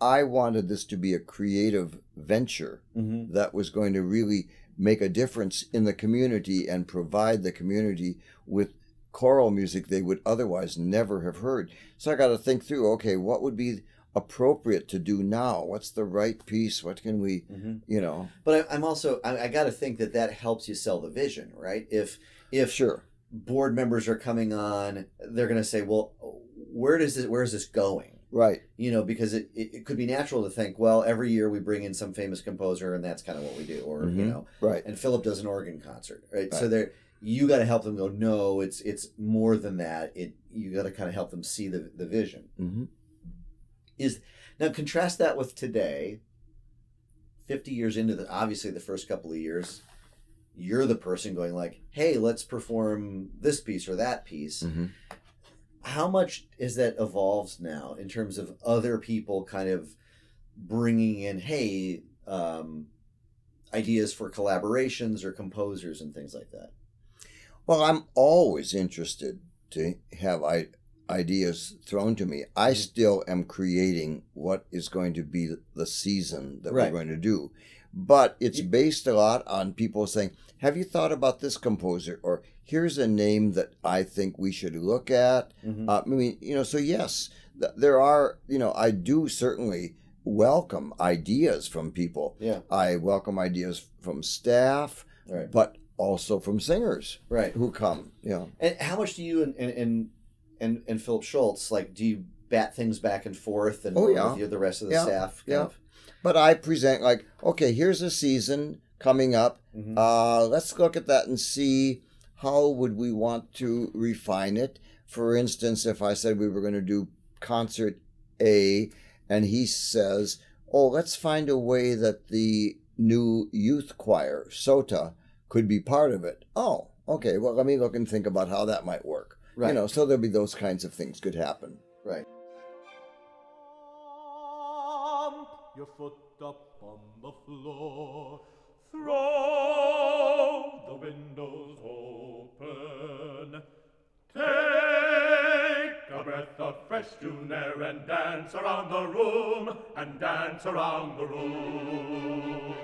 I wanted this to be a creative venture Mm-hmm. that was going to really make a difference in the community and provide the community with choral music they would otherwise never have heard. So I got to think through, okay, what would be appropriate to do now? What's the right piece? What can we, Mm-hmm. you know? But I, I'm also I, I got to think that that helps you sell the vision, right? If if Sure. board members are coming on, they're going to say, "Well, where does this where is this going?" Right. You know, because it, it, it could be natural to think, well, every year we bring in some famous composer, and that's kind of what we do, or you Mhm. know, Right. and Philip does an organ concert, right? So there, you got to help them go, no, it's it's more than that. It you got to kind of help them see the the vision. hmm Is now contrast that with today. Fifty years into the obviously the first couple of years, you're the person going like, hey, let's perform this piece or that piece hmm how much is that evolved now in terms of other people kind of bringing in hey um ideas for collaborations or composers and things like that? Well, I'm always interested to have I, ideas thrown to me. I Mm-hmm. still am creating what is going to be the season that Right. we're going to do. But it's based a lot on people saying, Have you thought about this composer? Or here's a name that I think we should look at. Mhm. Uh, I mean, you know, so yes, th- there are, you know, I do certainly welcome ideas from people. Yeah. I welcome ideas from staff, Right. but also from singers Right. who come. You know, And how much do you and and and and, and Phillip Shoultz like? Do you bat things back and forth and Oh, yeah. with you, the rest of the Yeah, staff? yeah. of? but I present like, okay, here's a season coming up. Mhm. Uh, let's look at that and see how would we want to refine it. For instance, if I said we were going to do concert A, and he says, "Oh, let's find a way that the new youth choir, SOTA, could be part of it." Oh, okay. Well, let me look and think about how that might work. Right. You know, so there'll be those kinds of things could happen. Right. Stomp your foot up on the floor. Throw the windows open. Take a breath of fresh June air and dance around the room, and dance around the room.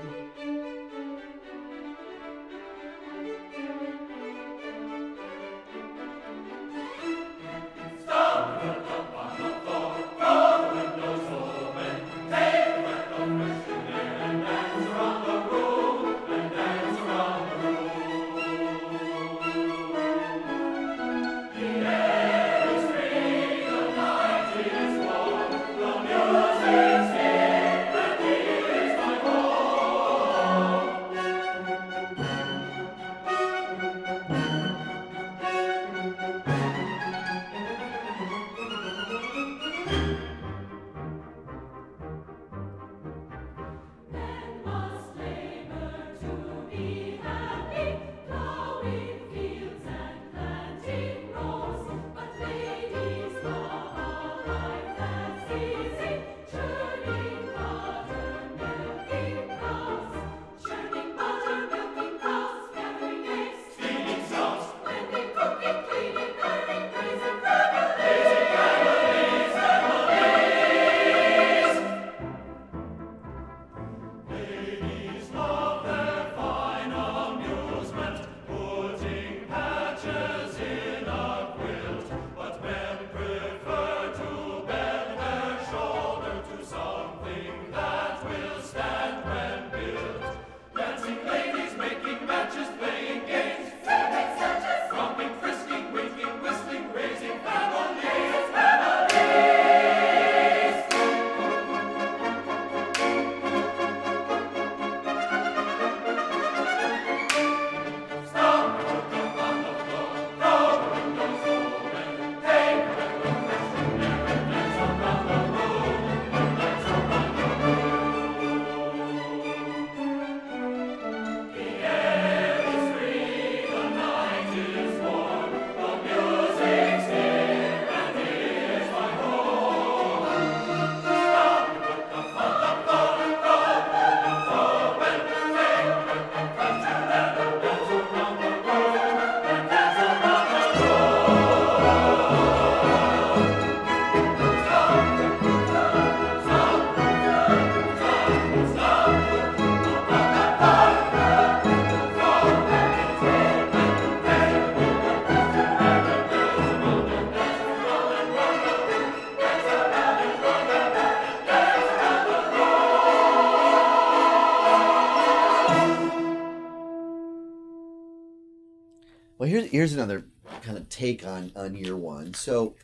Here's another kind of take on on year one. So,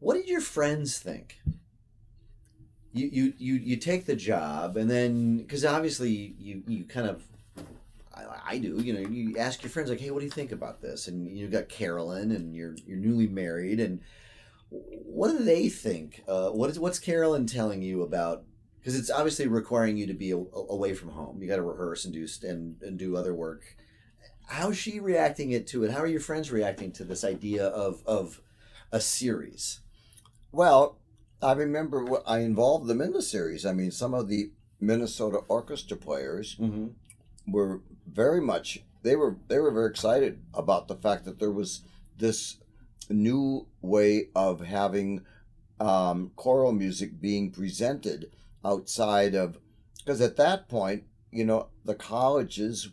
what did your friends think? You you you you take the job, and then because obviously you you kind of. I, I do, you know. You ask your friends like, "Hey, what do you think about this?" And you got Carolyn, and you're you're newly married, and what do they think? Uh, what is what's Carolyn telling you about? Because it's obviously requiring you to be a, away from home. You got to rehearse and do and, and do other work how's she reacting it to it? How are your friends reacting to this idea of of a series? Well, I remember I involved them in the series. I mean, some of the Minnesota orchestra players Mm-hmm. were very much they were they were very excited about the fact that there was this new way of having um, choral music being presented outside of because at that point you know the colleges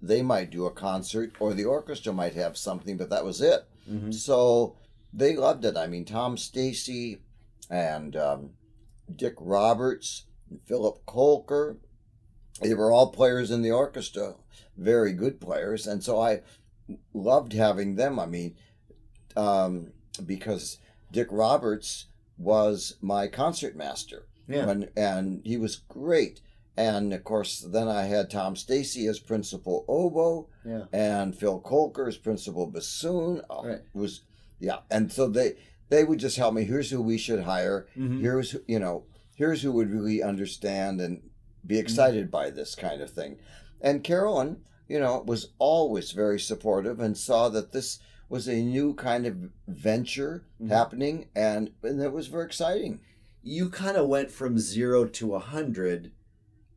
they might do a concert or the orchestra might have something but that was it. Mm-hmm. so they loved it. I mean tom stacy and um, dick roberts and philip kolker they were all players in the orchestra very good players. And so i loved having them. I mean um, because dick roberts was my concert master Yeah. when, and he was great and of course then i had tom stacy as principal oboe Yeah. and phil kolker as principal bassoon Oh, Right. it was yeah and so they they would just help me here's who we should hire Mhm. here's who- you know here's who would really understand and Mm-hmm. be excited by this kind of thing and carolyn you know was always very supportive and saw that this was a new kind of venture Mhm. happening and and it was very exciting You kind of went from zero to a hundred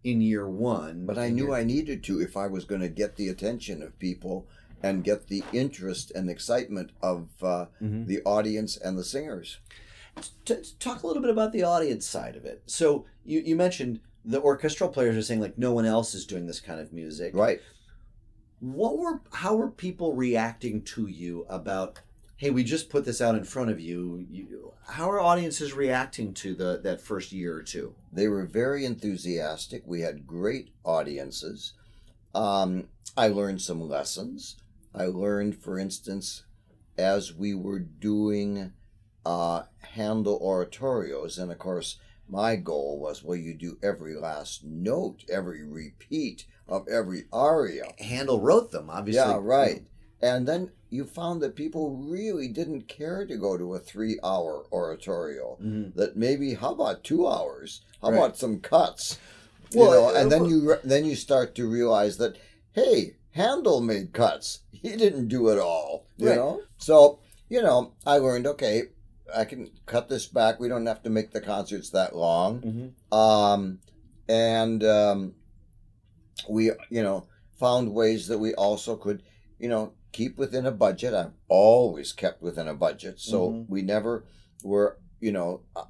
in year one, but i knew your- i needed to if i was going to get the attention of people and get the interest and excitement of uh, Mhm. the audience and the singers T- talk a little bit about the audience side of it. So you, you mentioned the orchestral players are saying like no one else is doing this kind of music. right What were how were people reacting to you about? Hey, we just put this out in front of you. you how are audiences reacting to the that first year or two? They were very enthusiastic. We had great audiences. Um, I learned some lessons. I learned, for instance, as we were doing uh, Handel oratorios, and of course, my goal was well, you do every last note, every repeat of every aria. Handel wrote them, obviously. Yeah, right. And then you found that people really didn't care to go to a three hour oratorio. Mhm. That maybe, how about two hours? How Right. about some cuts? Well, you know, and then you then you start to realize that hey, Handel made cuts. He didn't do it all. You Right. know, so you know, I learned okay, I can cut this back. We don't have to make the concerts that long. Mhm. Um, and um, we, you know, found ways that we also could, you know, keep within a budget. I've always kept within a budget, so Mhm. we never were, you know, uh,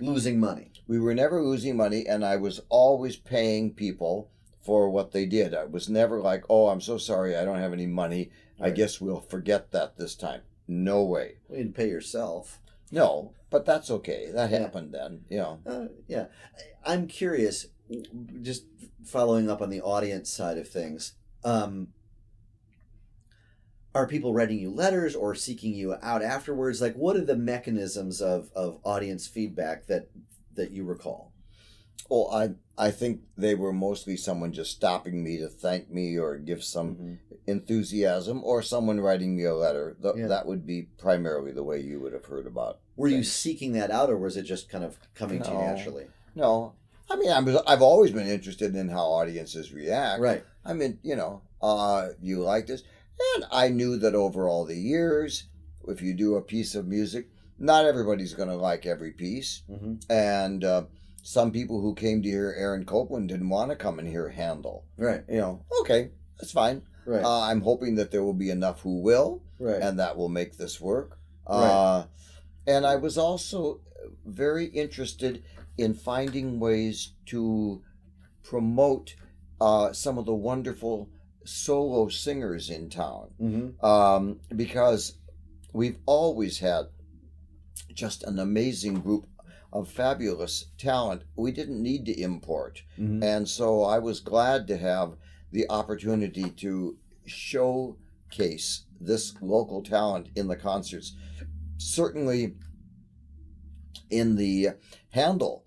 Losing money. we were never losing money, and I was always paying people for what they did. I was never like, oh, I'm so sorry, I don't have any money. I guess we'll forget that this time. No way. You didn't pay yourself. No, but that's okay. That Yeah. happened then, you know. Uh, yeah, I'm curious. Just following up on the audience side of things. Um, are people writing you letters or seeking you out afterwards? Like, what are the mechanisms of, of audience feedback that that you recall? Oh, I I think they were mostly someone just stopping me to thank me or give some enthusiasm, or someone writing me a letter. Th- Yeah. That would be primarily the way you would have heard about. Were you seeking that out, or was it just kind of coming to you naturally? No, I mean I'm, I've always been interested in how audiences react. Right. I mean, you know, uh, you like this, and I knew that over all the years, if you do a piece of music, not everybody's going to like every piece, hmm and uh, some people who came to hear Aaron Copland didn't want to come and hear Handel. Right. You know, okay, that's fine. Right. Uh, I'm hoping that there will be enough who will, right. and that will make this work. Right. Uh, and I was also very interested in finding ways to promote uh, some of the wonderful solo singers in town hmm um, because we've always had just an amazing group of fabulous talent. We didn't need to import. hmm And so I was glad to have the opportunity to showcase this local talent in the concerts. Certainly in the Handel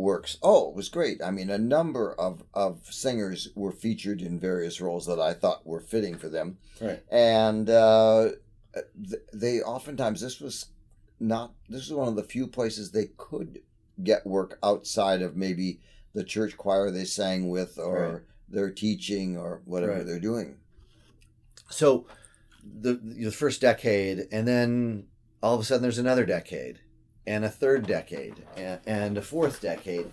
works. Oh, it was great. I mean, a number of, of singers were featured in various roles that I thought were fitting for them. Right. And uh, they oftentimes, this was not, this was one of the few places they could get work outside of maybe the church choir they sang with or Right. their teaching or whatever Right. they're doing. So, the the first decade, and then all of a sudden there's another decade, and a third decade, and, and a fourth decade.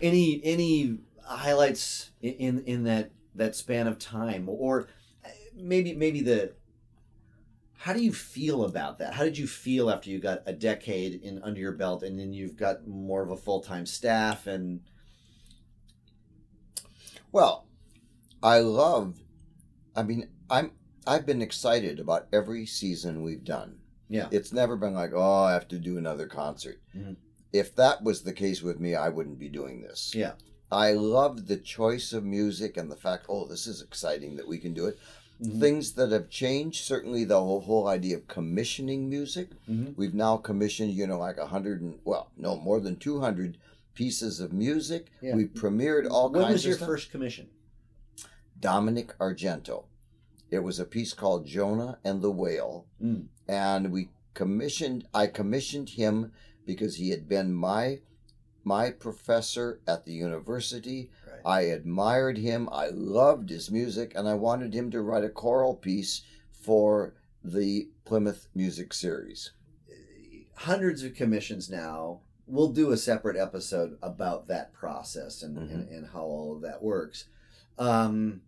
Any any highlights in, in that that span of time, or maybe maybe the how do you feel about that? How did you feel after you got a decade in under your belt, and then you've got more of a full time staff and Well, I love. I mean, I'm. I've been excited about every season we've done. Yeah, It's never been like, oh, I have to do another concert. Mhm. If that was the case with me, I wouldn't be doing this. yeah, I love the choice of music and the fact, oh, this is exciting that we can do it. Mhm. Things that have changed, certainly the whole, whole idea of commissioning music. Mhm. We've now commissioned, you know, like a hundred and well, no, more than two hundred pieces of music. Yeah. We've premiered all kinds. When kinds was your stuff. first commission? Dominick Argento. It was a piece called Jonah and the Whale. Mm. And we commissioned I commissioned him because he had been my my professor at the university. Right. I admired him. I loved his music and I wanted him to write a choral piece for the Plymouth Music Series. hundreds of commissions now. We'll do a separate episode about that process and, Mhm. and, and how all of that works. Um,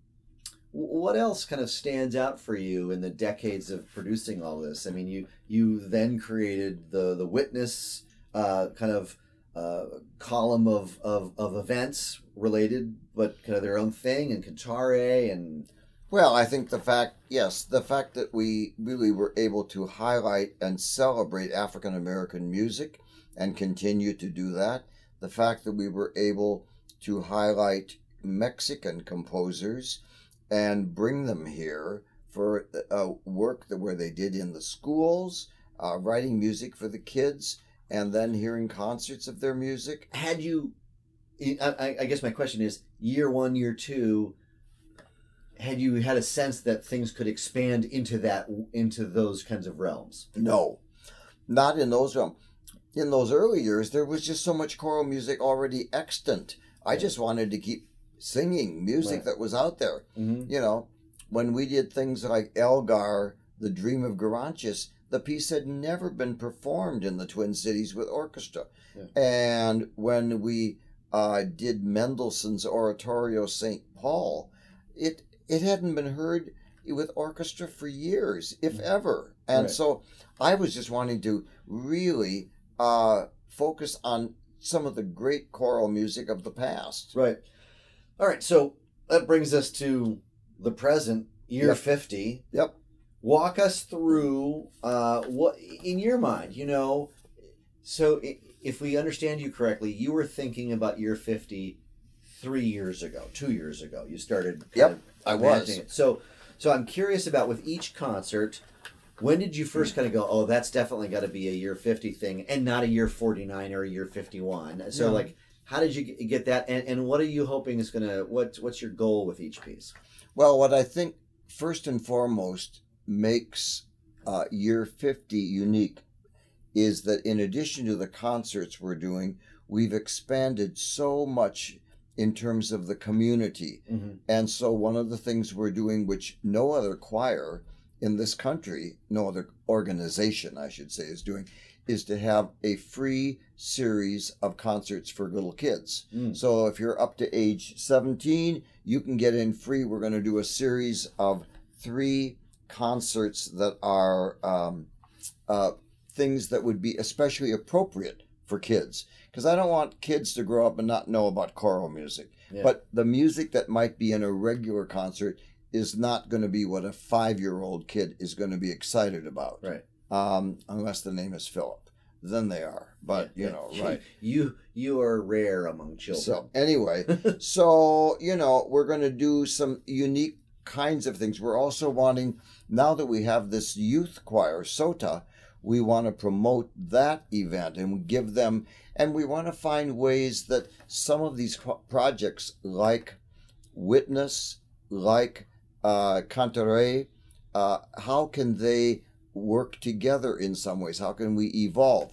what else kind of stands out for you in the decades of producing all this? I mean, you you then created the the witness uh, kind of uh, column of, of of events related, but kind of their own thing, and Cantaré and Well, I think the fact, yes, the fact that we really were able to highlight and celebrate African American music and continue to do that, the fact that we were able to highlight Mexican composers and bring them here for uh, work that where they did in the schools, uh, writing music for the kids, and then hearing concerts of their music. had you I, I- I guess my question is year one year two had you had a sense that things could expand into that into those kinds of realms No, not in those realms. In those early years, there was just so much choral music already extant. I just wanted to keep singing music Right. that was out there. mm-hmm. You know, when we did things like Elgar, The Dream of Gerontius, the piece had never been performed in the Twin Cities with orchestra. Yeah. And when we uh, did Mendelssohn's Oratorio St. Paul, it it hadn't been heard with orchestra for years, if ever. And Right. so I was just wanting to really uh, focus on some of the great choral music of the past. right all right so that brings us to the present year Yep. 50 Yep. walk us through uh, what in your mind you know so if we understand you correctly you were thinking about year 50 three years ago two years ago you started Yep, I was. it. so so i'm curious about with each concert when did you first kind of go oh that's definitely got to be a year 50 thing and not a year 49 or a year 51 so Yeah. like how did you get that and, and what are you hoping is gonna what what's your goal with each piece Well, what I think first and foremost makes uh, year 50 unique is that in addition to the concerts we're doing, we've expanded so much in terms of the community. mm-hmm. And so, one of the things we're doing, which no other choir in this country, no other organization, I should say, is doing, is to have a free series of concerts for little kids. Mm. So, if you're up to age 17, you can get in free. We're going to do a series of three concerts that are um, uh, things that would be especially appropriate for kids. Because I don't want kids to grow up and not know about choral music. Yeah. But the music that might be in a regular concert is not going to be what a five year old kid is going to be excited about. right Um, unless the name is Philip. Then they are. But, you know, right. You you are rare among children. So, anyway, so, you know, we're going to do some unique kinds of things. We're also wanting, now that we have this youth choir, SOTA, we want to promote that event and give them, and we want to find ways that some of these pro- projects, like Witness, like uh, Cantaré, uh, how can they work together in some ways? How can we evolve?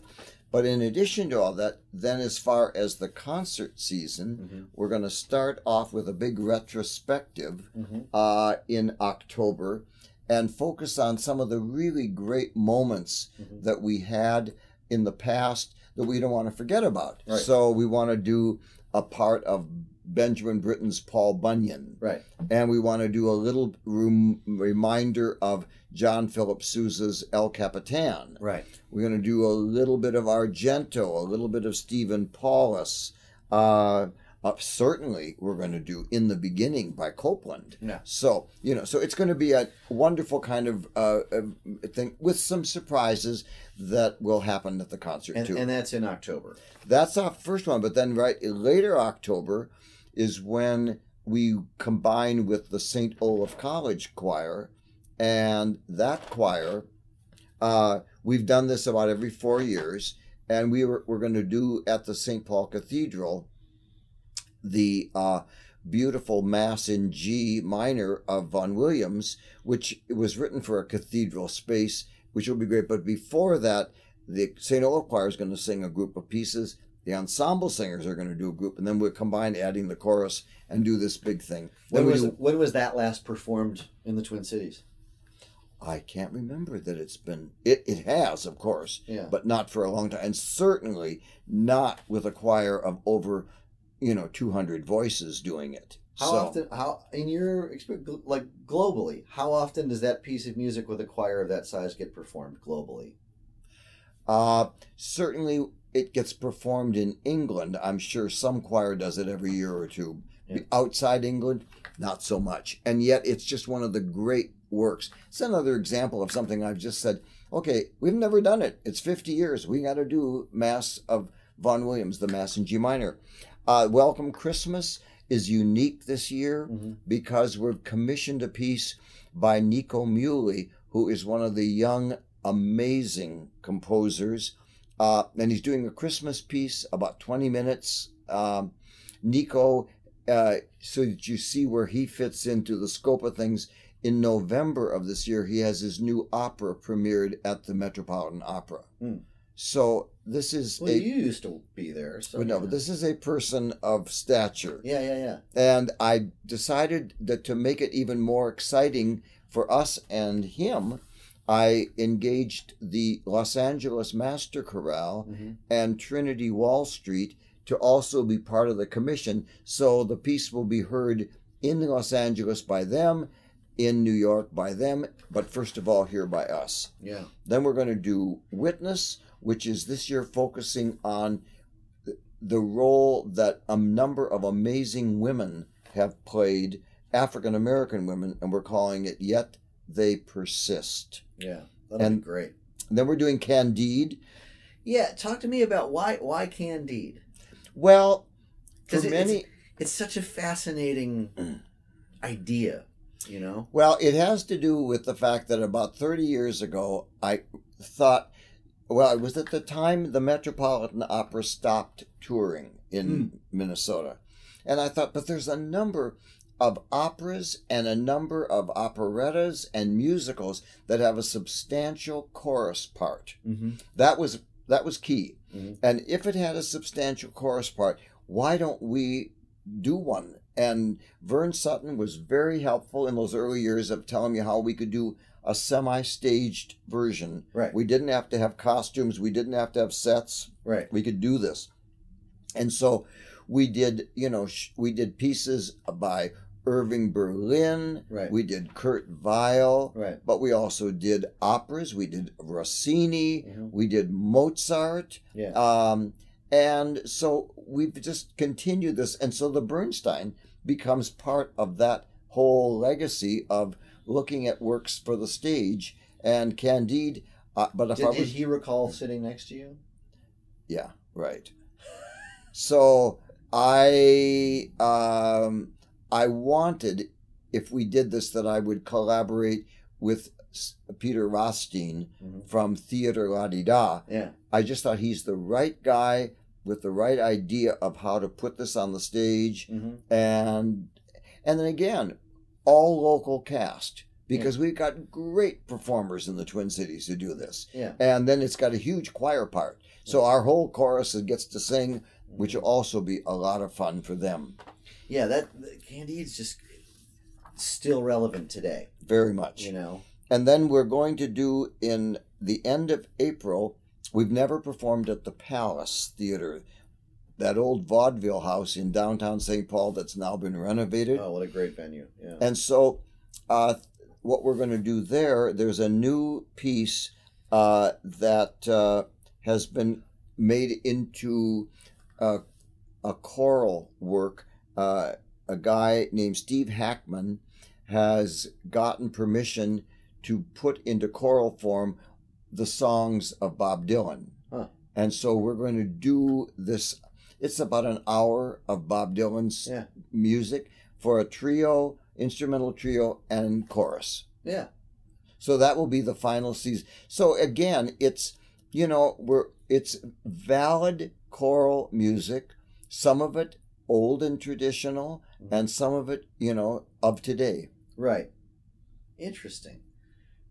But in addition to all that, then as far as the concert season, Mhm. we're going to start off with a big retrospective Mhm. uh, in October and focus on some of the really great moments Mhm. that we had in the past that we don't want to forget about. Right. So we want to do a part of Benjamin Britten's Paul Bunyan. Right. And we want to do a little rem- reminder of John Philip Sousa's El Capitan. Right. We're going to do a little bit of Argento, a little bit of Stephen Paulus. Uh, uh, certainly, we're going to do In the Beginning by Copland. Yeah. So, you know, so it's going to be a wonderful kind of uh, uh, thing with some surprises that will happen at the concert, And, too. and that's in October. That's our first one, but then right later October is when we combine with the St. Olaf College Choir, and that choir, uh, we've done this about every four years, and we were we're going to do at the St. Paul Cathedral the uh, beautiful Mass in G minor of Vaughan Williams, which was written for a cathedral space, which will be great. But before that, the St. Olaf Choir is going to sing a group of pieces. The ensemble singers are going to do a group, and then we'll combine adding the chorus and do this big thing. When Then we was do- when was that last performed in the Twin Cities? I can't remember that it's been. It, it has, of course, Yeah. but not for a long time, and certainly not with a choir of over, you know, two hundred voices doing it. How So- often? How in your experience, like globally, how often does that piece of music with a choir of that size get performed globally? Uh, certainly, it gets performed in England. I'm sure some choir does it every year or two. Yeah. Outside England, not so much. And yet, it's just one of the great works. It's another example of something I've just said. Okay, we've never done it. It's 50 years. We got to do Mass of Vaughan Williams, the Mass in G minor. Uh, Welcome Christmas is unique this year Mhm. because we've commissioned a piece by Nico Muhly, who is one of the young, amazing composers. Uh, and he's doing a Christmas piece, about 20 minutes. Um, Nico, uh, so that you see where he fits into the scope of things, in November of this year, he has his new opera premiered at the Metropolitan Opera. Hmm. So this is Well, a you used to be there, so but no, yeah. but this is a person of stature. Yeah, yeah, yeah. And I decided that to make it even more exciting for us and him, I engaged the Los Angeles Master Chorale Mhm. and Trinity Wall Street to also be part of the commission. So the piece will be heard in Los Angeles by them, in New York by them, but first of all here by us. Yeah. Then we're going to do Witness, which is this year focusing on the role that a number of amazing women have played, African American women, and we're calling it Yet They Persist. Yeah. That'll And- be great. Then we're doing Candide. Yeah, talk to me about why why Candide? Well, for it- many, it's, it's such a fascinating idea, you know. Well, it has to do with the fact that about 30 years ago, I thought, well, it was at the time the Metropolitan Opera stopped touring in hmm. Minnesota. And I thought, but there's a number of operas and a number of operettas and musicals that have a substantial chorus part. Mm-hmm. That was that was key. Mhm. And if it had a substantial chorus part, why don't we do one? And Vern Sutton was very helpful in those early years of telling me how we could do a semi-staged version. Right. We didn't have to have costumes. We didn't have to have sets. Right. We could do this. And so we did, you know, sh- we did pieces by Irving Berlin. Right. We did Kurt Weill. Right. But we also did operas. We did Rossini. Mhm. We did Mozart. Yeah. Um, and so we've just continued this. And so the Bernstein becomes part of that whole legacy of looking at works for the stage. And Candide, uh, but if did, I did was. he recall sitting next to you? Yeah, right. So I um, I wanted, if we did this, that I would collaborate with Peter Rothstein Mhm. from Theater Latté Da. Yeah. I just thought he's the right guy with the right idea of how to put this on the stage, Mm-hmm. and and then again, all local cast because we've got great performers in the Twin Cities to do this Yeah. and then it's got a huge choir part. So our whole chorus gets to sing, which will also be a lot of fun for them, Yeah. That Candide's just still relevant today. very much. You know. And then we're going to do in the end of April. We've never performed at the Palace Theater. that old vaudeville house in downtown St. Paul that's now been renovated. Oh, what a great venue! Yeah. And so, uh, what we're going to do there, there's a new piece uh, that uh, has been made into a, a choral work. Uh, a guy named Steve Hackman has gotten permission to put into choral form the songs of Bob Dylan. Huh. And so we're going to do this. It's about an hour of Bob Dylan's Yeah. music for a trio, instrumental trio, and chorus. yeah. So that will be the final season. So again, it's you know we're it's valid choral music. Some of it old and traditional, and some of it you know of today. Right. Interesting.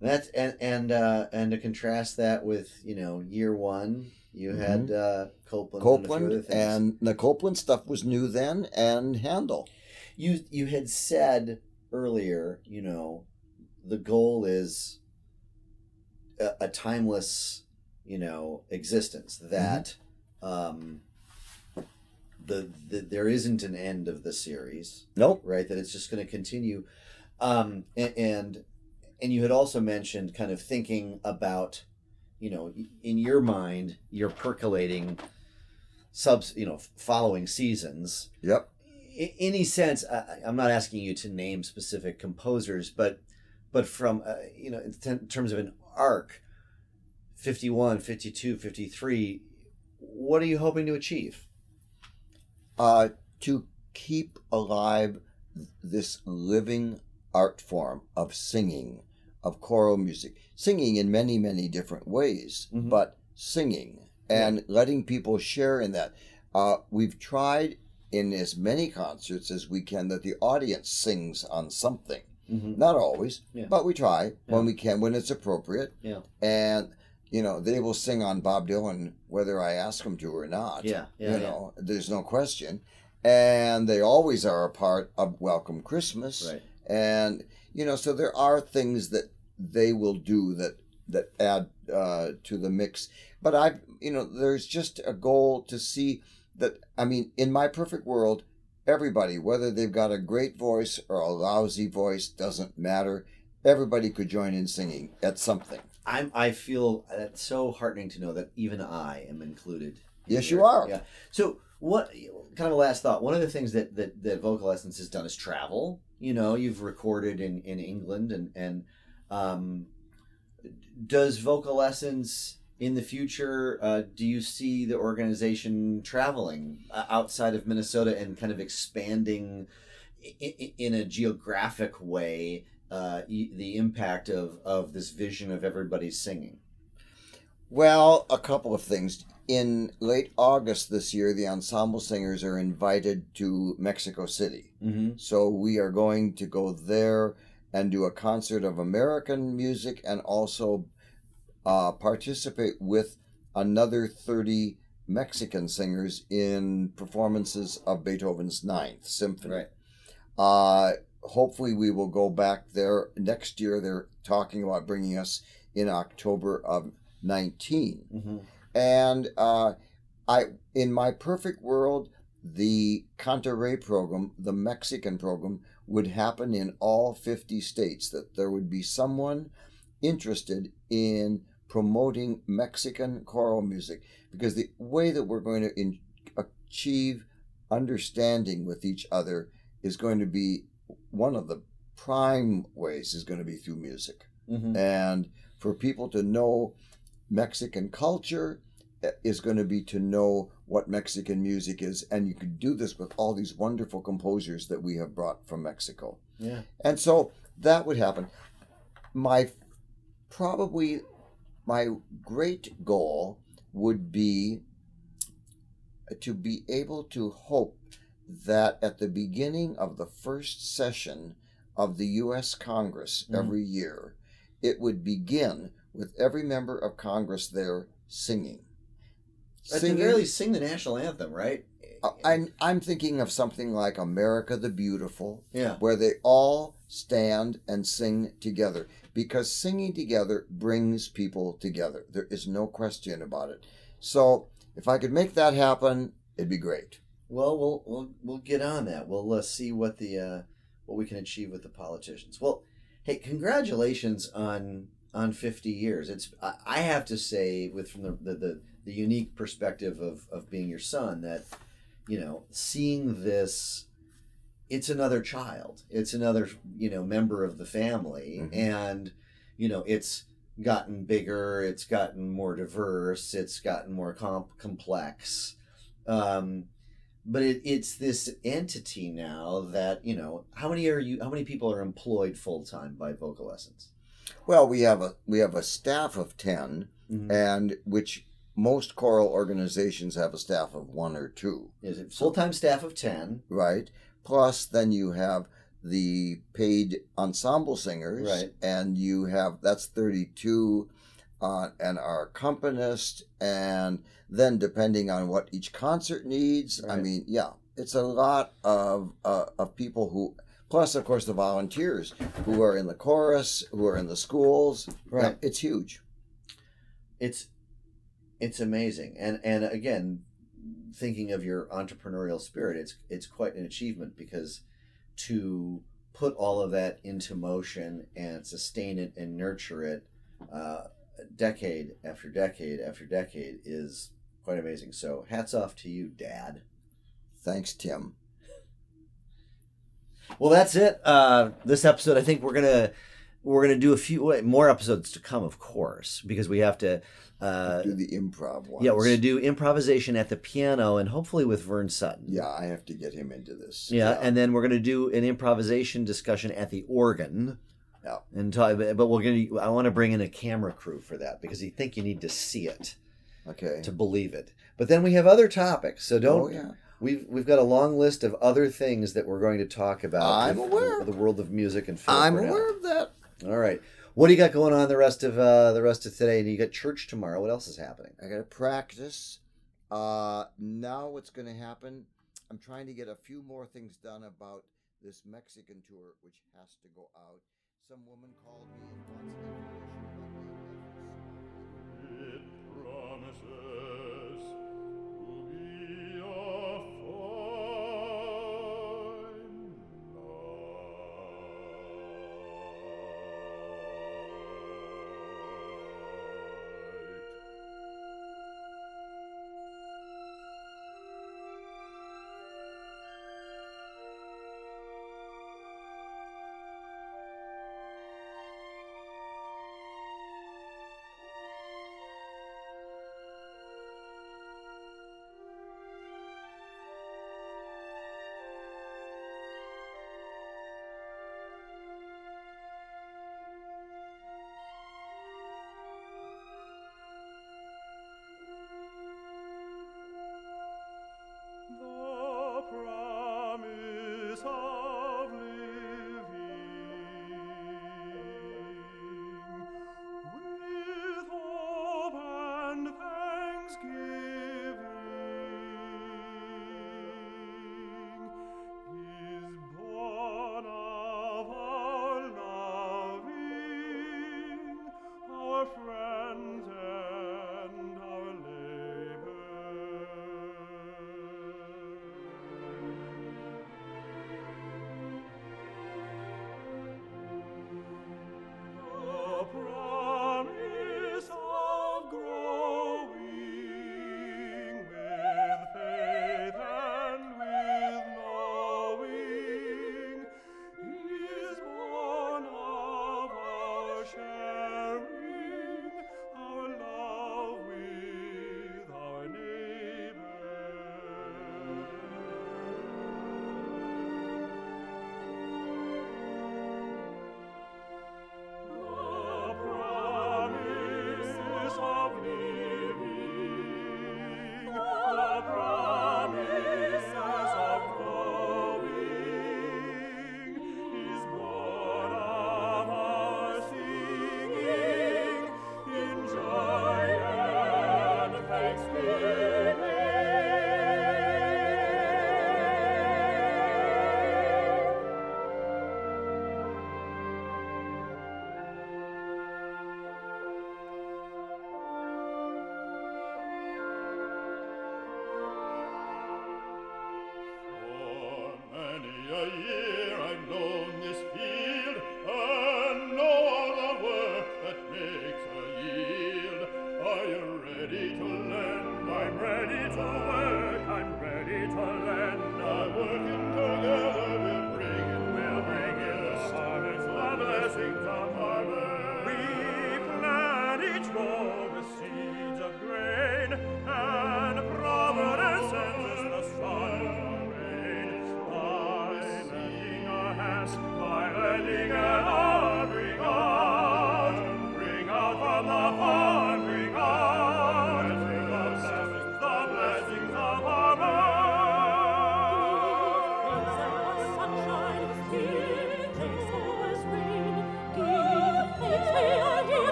That's and and uh, and to contrast that with you know year one, you had uh, Copland, and a few other Copland things. and the Copland stuff was new then, and Handel. you you had said earlier, you know, the goal is a, a timeless, you know, existence that um, the, the there isn't an end of the series, Nope. right? That it's just going to continue, um, a- and and you had also mentioned kind of thinking about, you know, in your mind, you're percolating subs, you know, following seasons Yep. In any sense I, i'm not asking you to name specific composers but but from uh, you know in, t- in terms of an arc 51 52 53 what are you hoping to achieve uh, to keep alive this living art form of singing, of choral music, singing in many, many different ways, Mhm. but singing and letting people share in that. Uh, we've tried in as many concerts as we can that the audience sings on something. mm-hmm. Not always, Yeah. but we try when we can, when it's appropriate. Yeah. And, you know, they will sing on Bob Dylan whether I ask them to or not yeah yeah, you yeah. know, there's no question. And they always are a part of Welcome Christmas. right And, you know, so there are things that they will do that that add uh, to the mix. But I, you know, there's just a goal to see that. I mean, in my perfect world, everybody, whether they've got a great voice or a lousy voice, doesn't matter. Everybody could join in singing at something. I'm i feel it's so heartening to know that even i am included in Yes, you are. yeah. So what kind of a last thought. One of the things that that, that VocalEssence has done is travel. You know you've recorded in in england and and um does VocalEssence in the future uh, do you see the organization traveling uh, outside of minnesota and kind of expanding i- i- in a geographic way uh, the impact of of this vision of everybody singing Well, a couple of things. In late August this year, the ensemble singers are invited to Mexico City. mm-hmm. So we are going to go there and do a concert of American music and also uh, participate with another 30 Mexican singers in performances of Beethoven's Ninth Symphony. right Uh, hopefully, we will go back there next year. They're talking about bringing us in October of 19. mm-hmm. And uh, I, in my perfect world, the Cantaré program, the Mexican program, would happen in all 50 states. That there would be someone interested in promoting Mexican choral music, because the way that we're going to in, achieve understanding with each other is going to be one of the prime ways is going to be through music Mm-hmm. and for people to know Mexican culture eh, is going to be to know what Mexican music is, and you can do this with all these wonderful composers that we have brought from Mexico. yeah And so that would happen. My probably my great goal would be to be able to hope that at the beginning of the first session of the US Congress Mhm. every year, it would begin with every member of Congress there singing. At the very least, sing the national anthem, right? Uh, I'm I'm thinking of something like America the Beautiful, yeah. where they all stand and sing together because singing together brings people together. There is no question about it. So, if I could make that happen, it'd be great. Well, we'll we'll we'll get on that. We'll uh, see what the uh, what we can achieve with the politicians. Well, hey, congratulations on on fifty years. It's I, have to say, with from the, the the the unique perspective of of being your son, that you know, seeing this, it's another child. It's another you know member of the family, Mhm. and you know it's gotten bigger. It's gotten more diverse. It's gotten more comp- complex. Um, but it, it's this entity now that you know how many are you how many people are employed full time by VocalEssence Well, we have a we have a staff of 10 Mhm. and which most choral organizations have a staff of one or two, is it full time staff of 10 right? Plus, then you have the paid ensemble singers, Right. And you have that's thirty-two, uh, and our accompanist, and then depending on what each concert needs, I mean, yeah, it's a lot of uh, of people who. Plus, of course, the volunteers who are in the chorus, who are in the schools. Right. Yeah, it's huge. it's it's amazing and and again thinking of your entrepreneurial spirit it's it's quite an achievement because to put all of that into motion and sustain it and nurture it uh, decade after decade after decade is quite amazing so hats off to you dad Thanks, Tim. Well, that's it. Uh, this episode, I think we're gonna we're gonna do a few more episodes to come, of course, because we have to. Uh, Do the improv ones. yeah, we're gonna do improvisation at the piano, and hopefully with Vern Sutton. Yeah, I have to get him into this. Yeah, and then we're gonna do an improvisation discussion at the organ. Yeah. And talk, but we're gonna. I want to bring in a camera crew for that because you think you need to see it okay. to believe it. But then we have other topics, so don't. Oh, yeah. We've we've got a long list of other things that we're going to talk about. I'm with aware. the world of music and Philip I'm aware of that. All right. What do you got going on the rest of uh, the rest of today? And you got church tomorrow. What else is happening? I got to practice. Uh, now what's going to happen? I'm trying to get a few more things done about this Mexican tour, which has to go out. Some woman called me and wants information about the It promises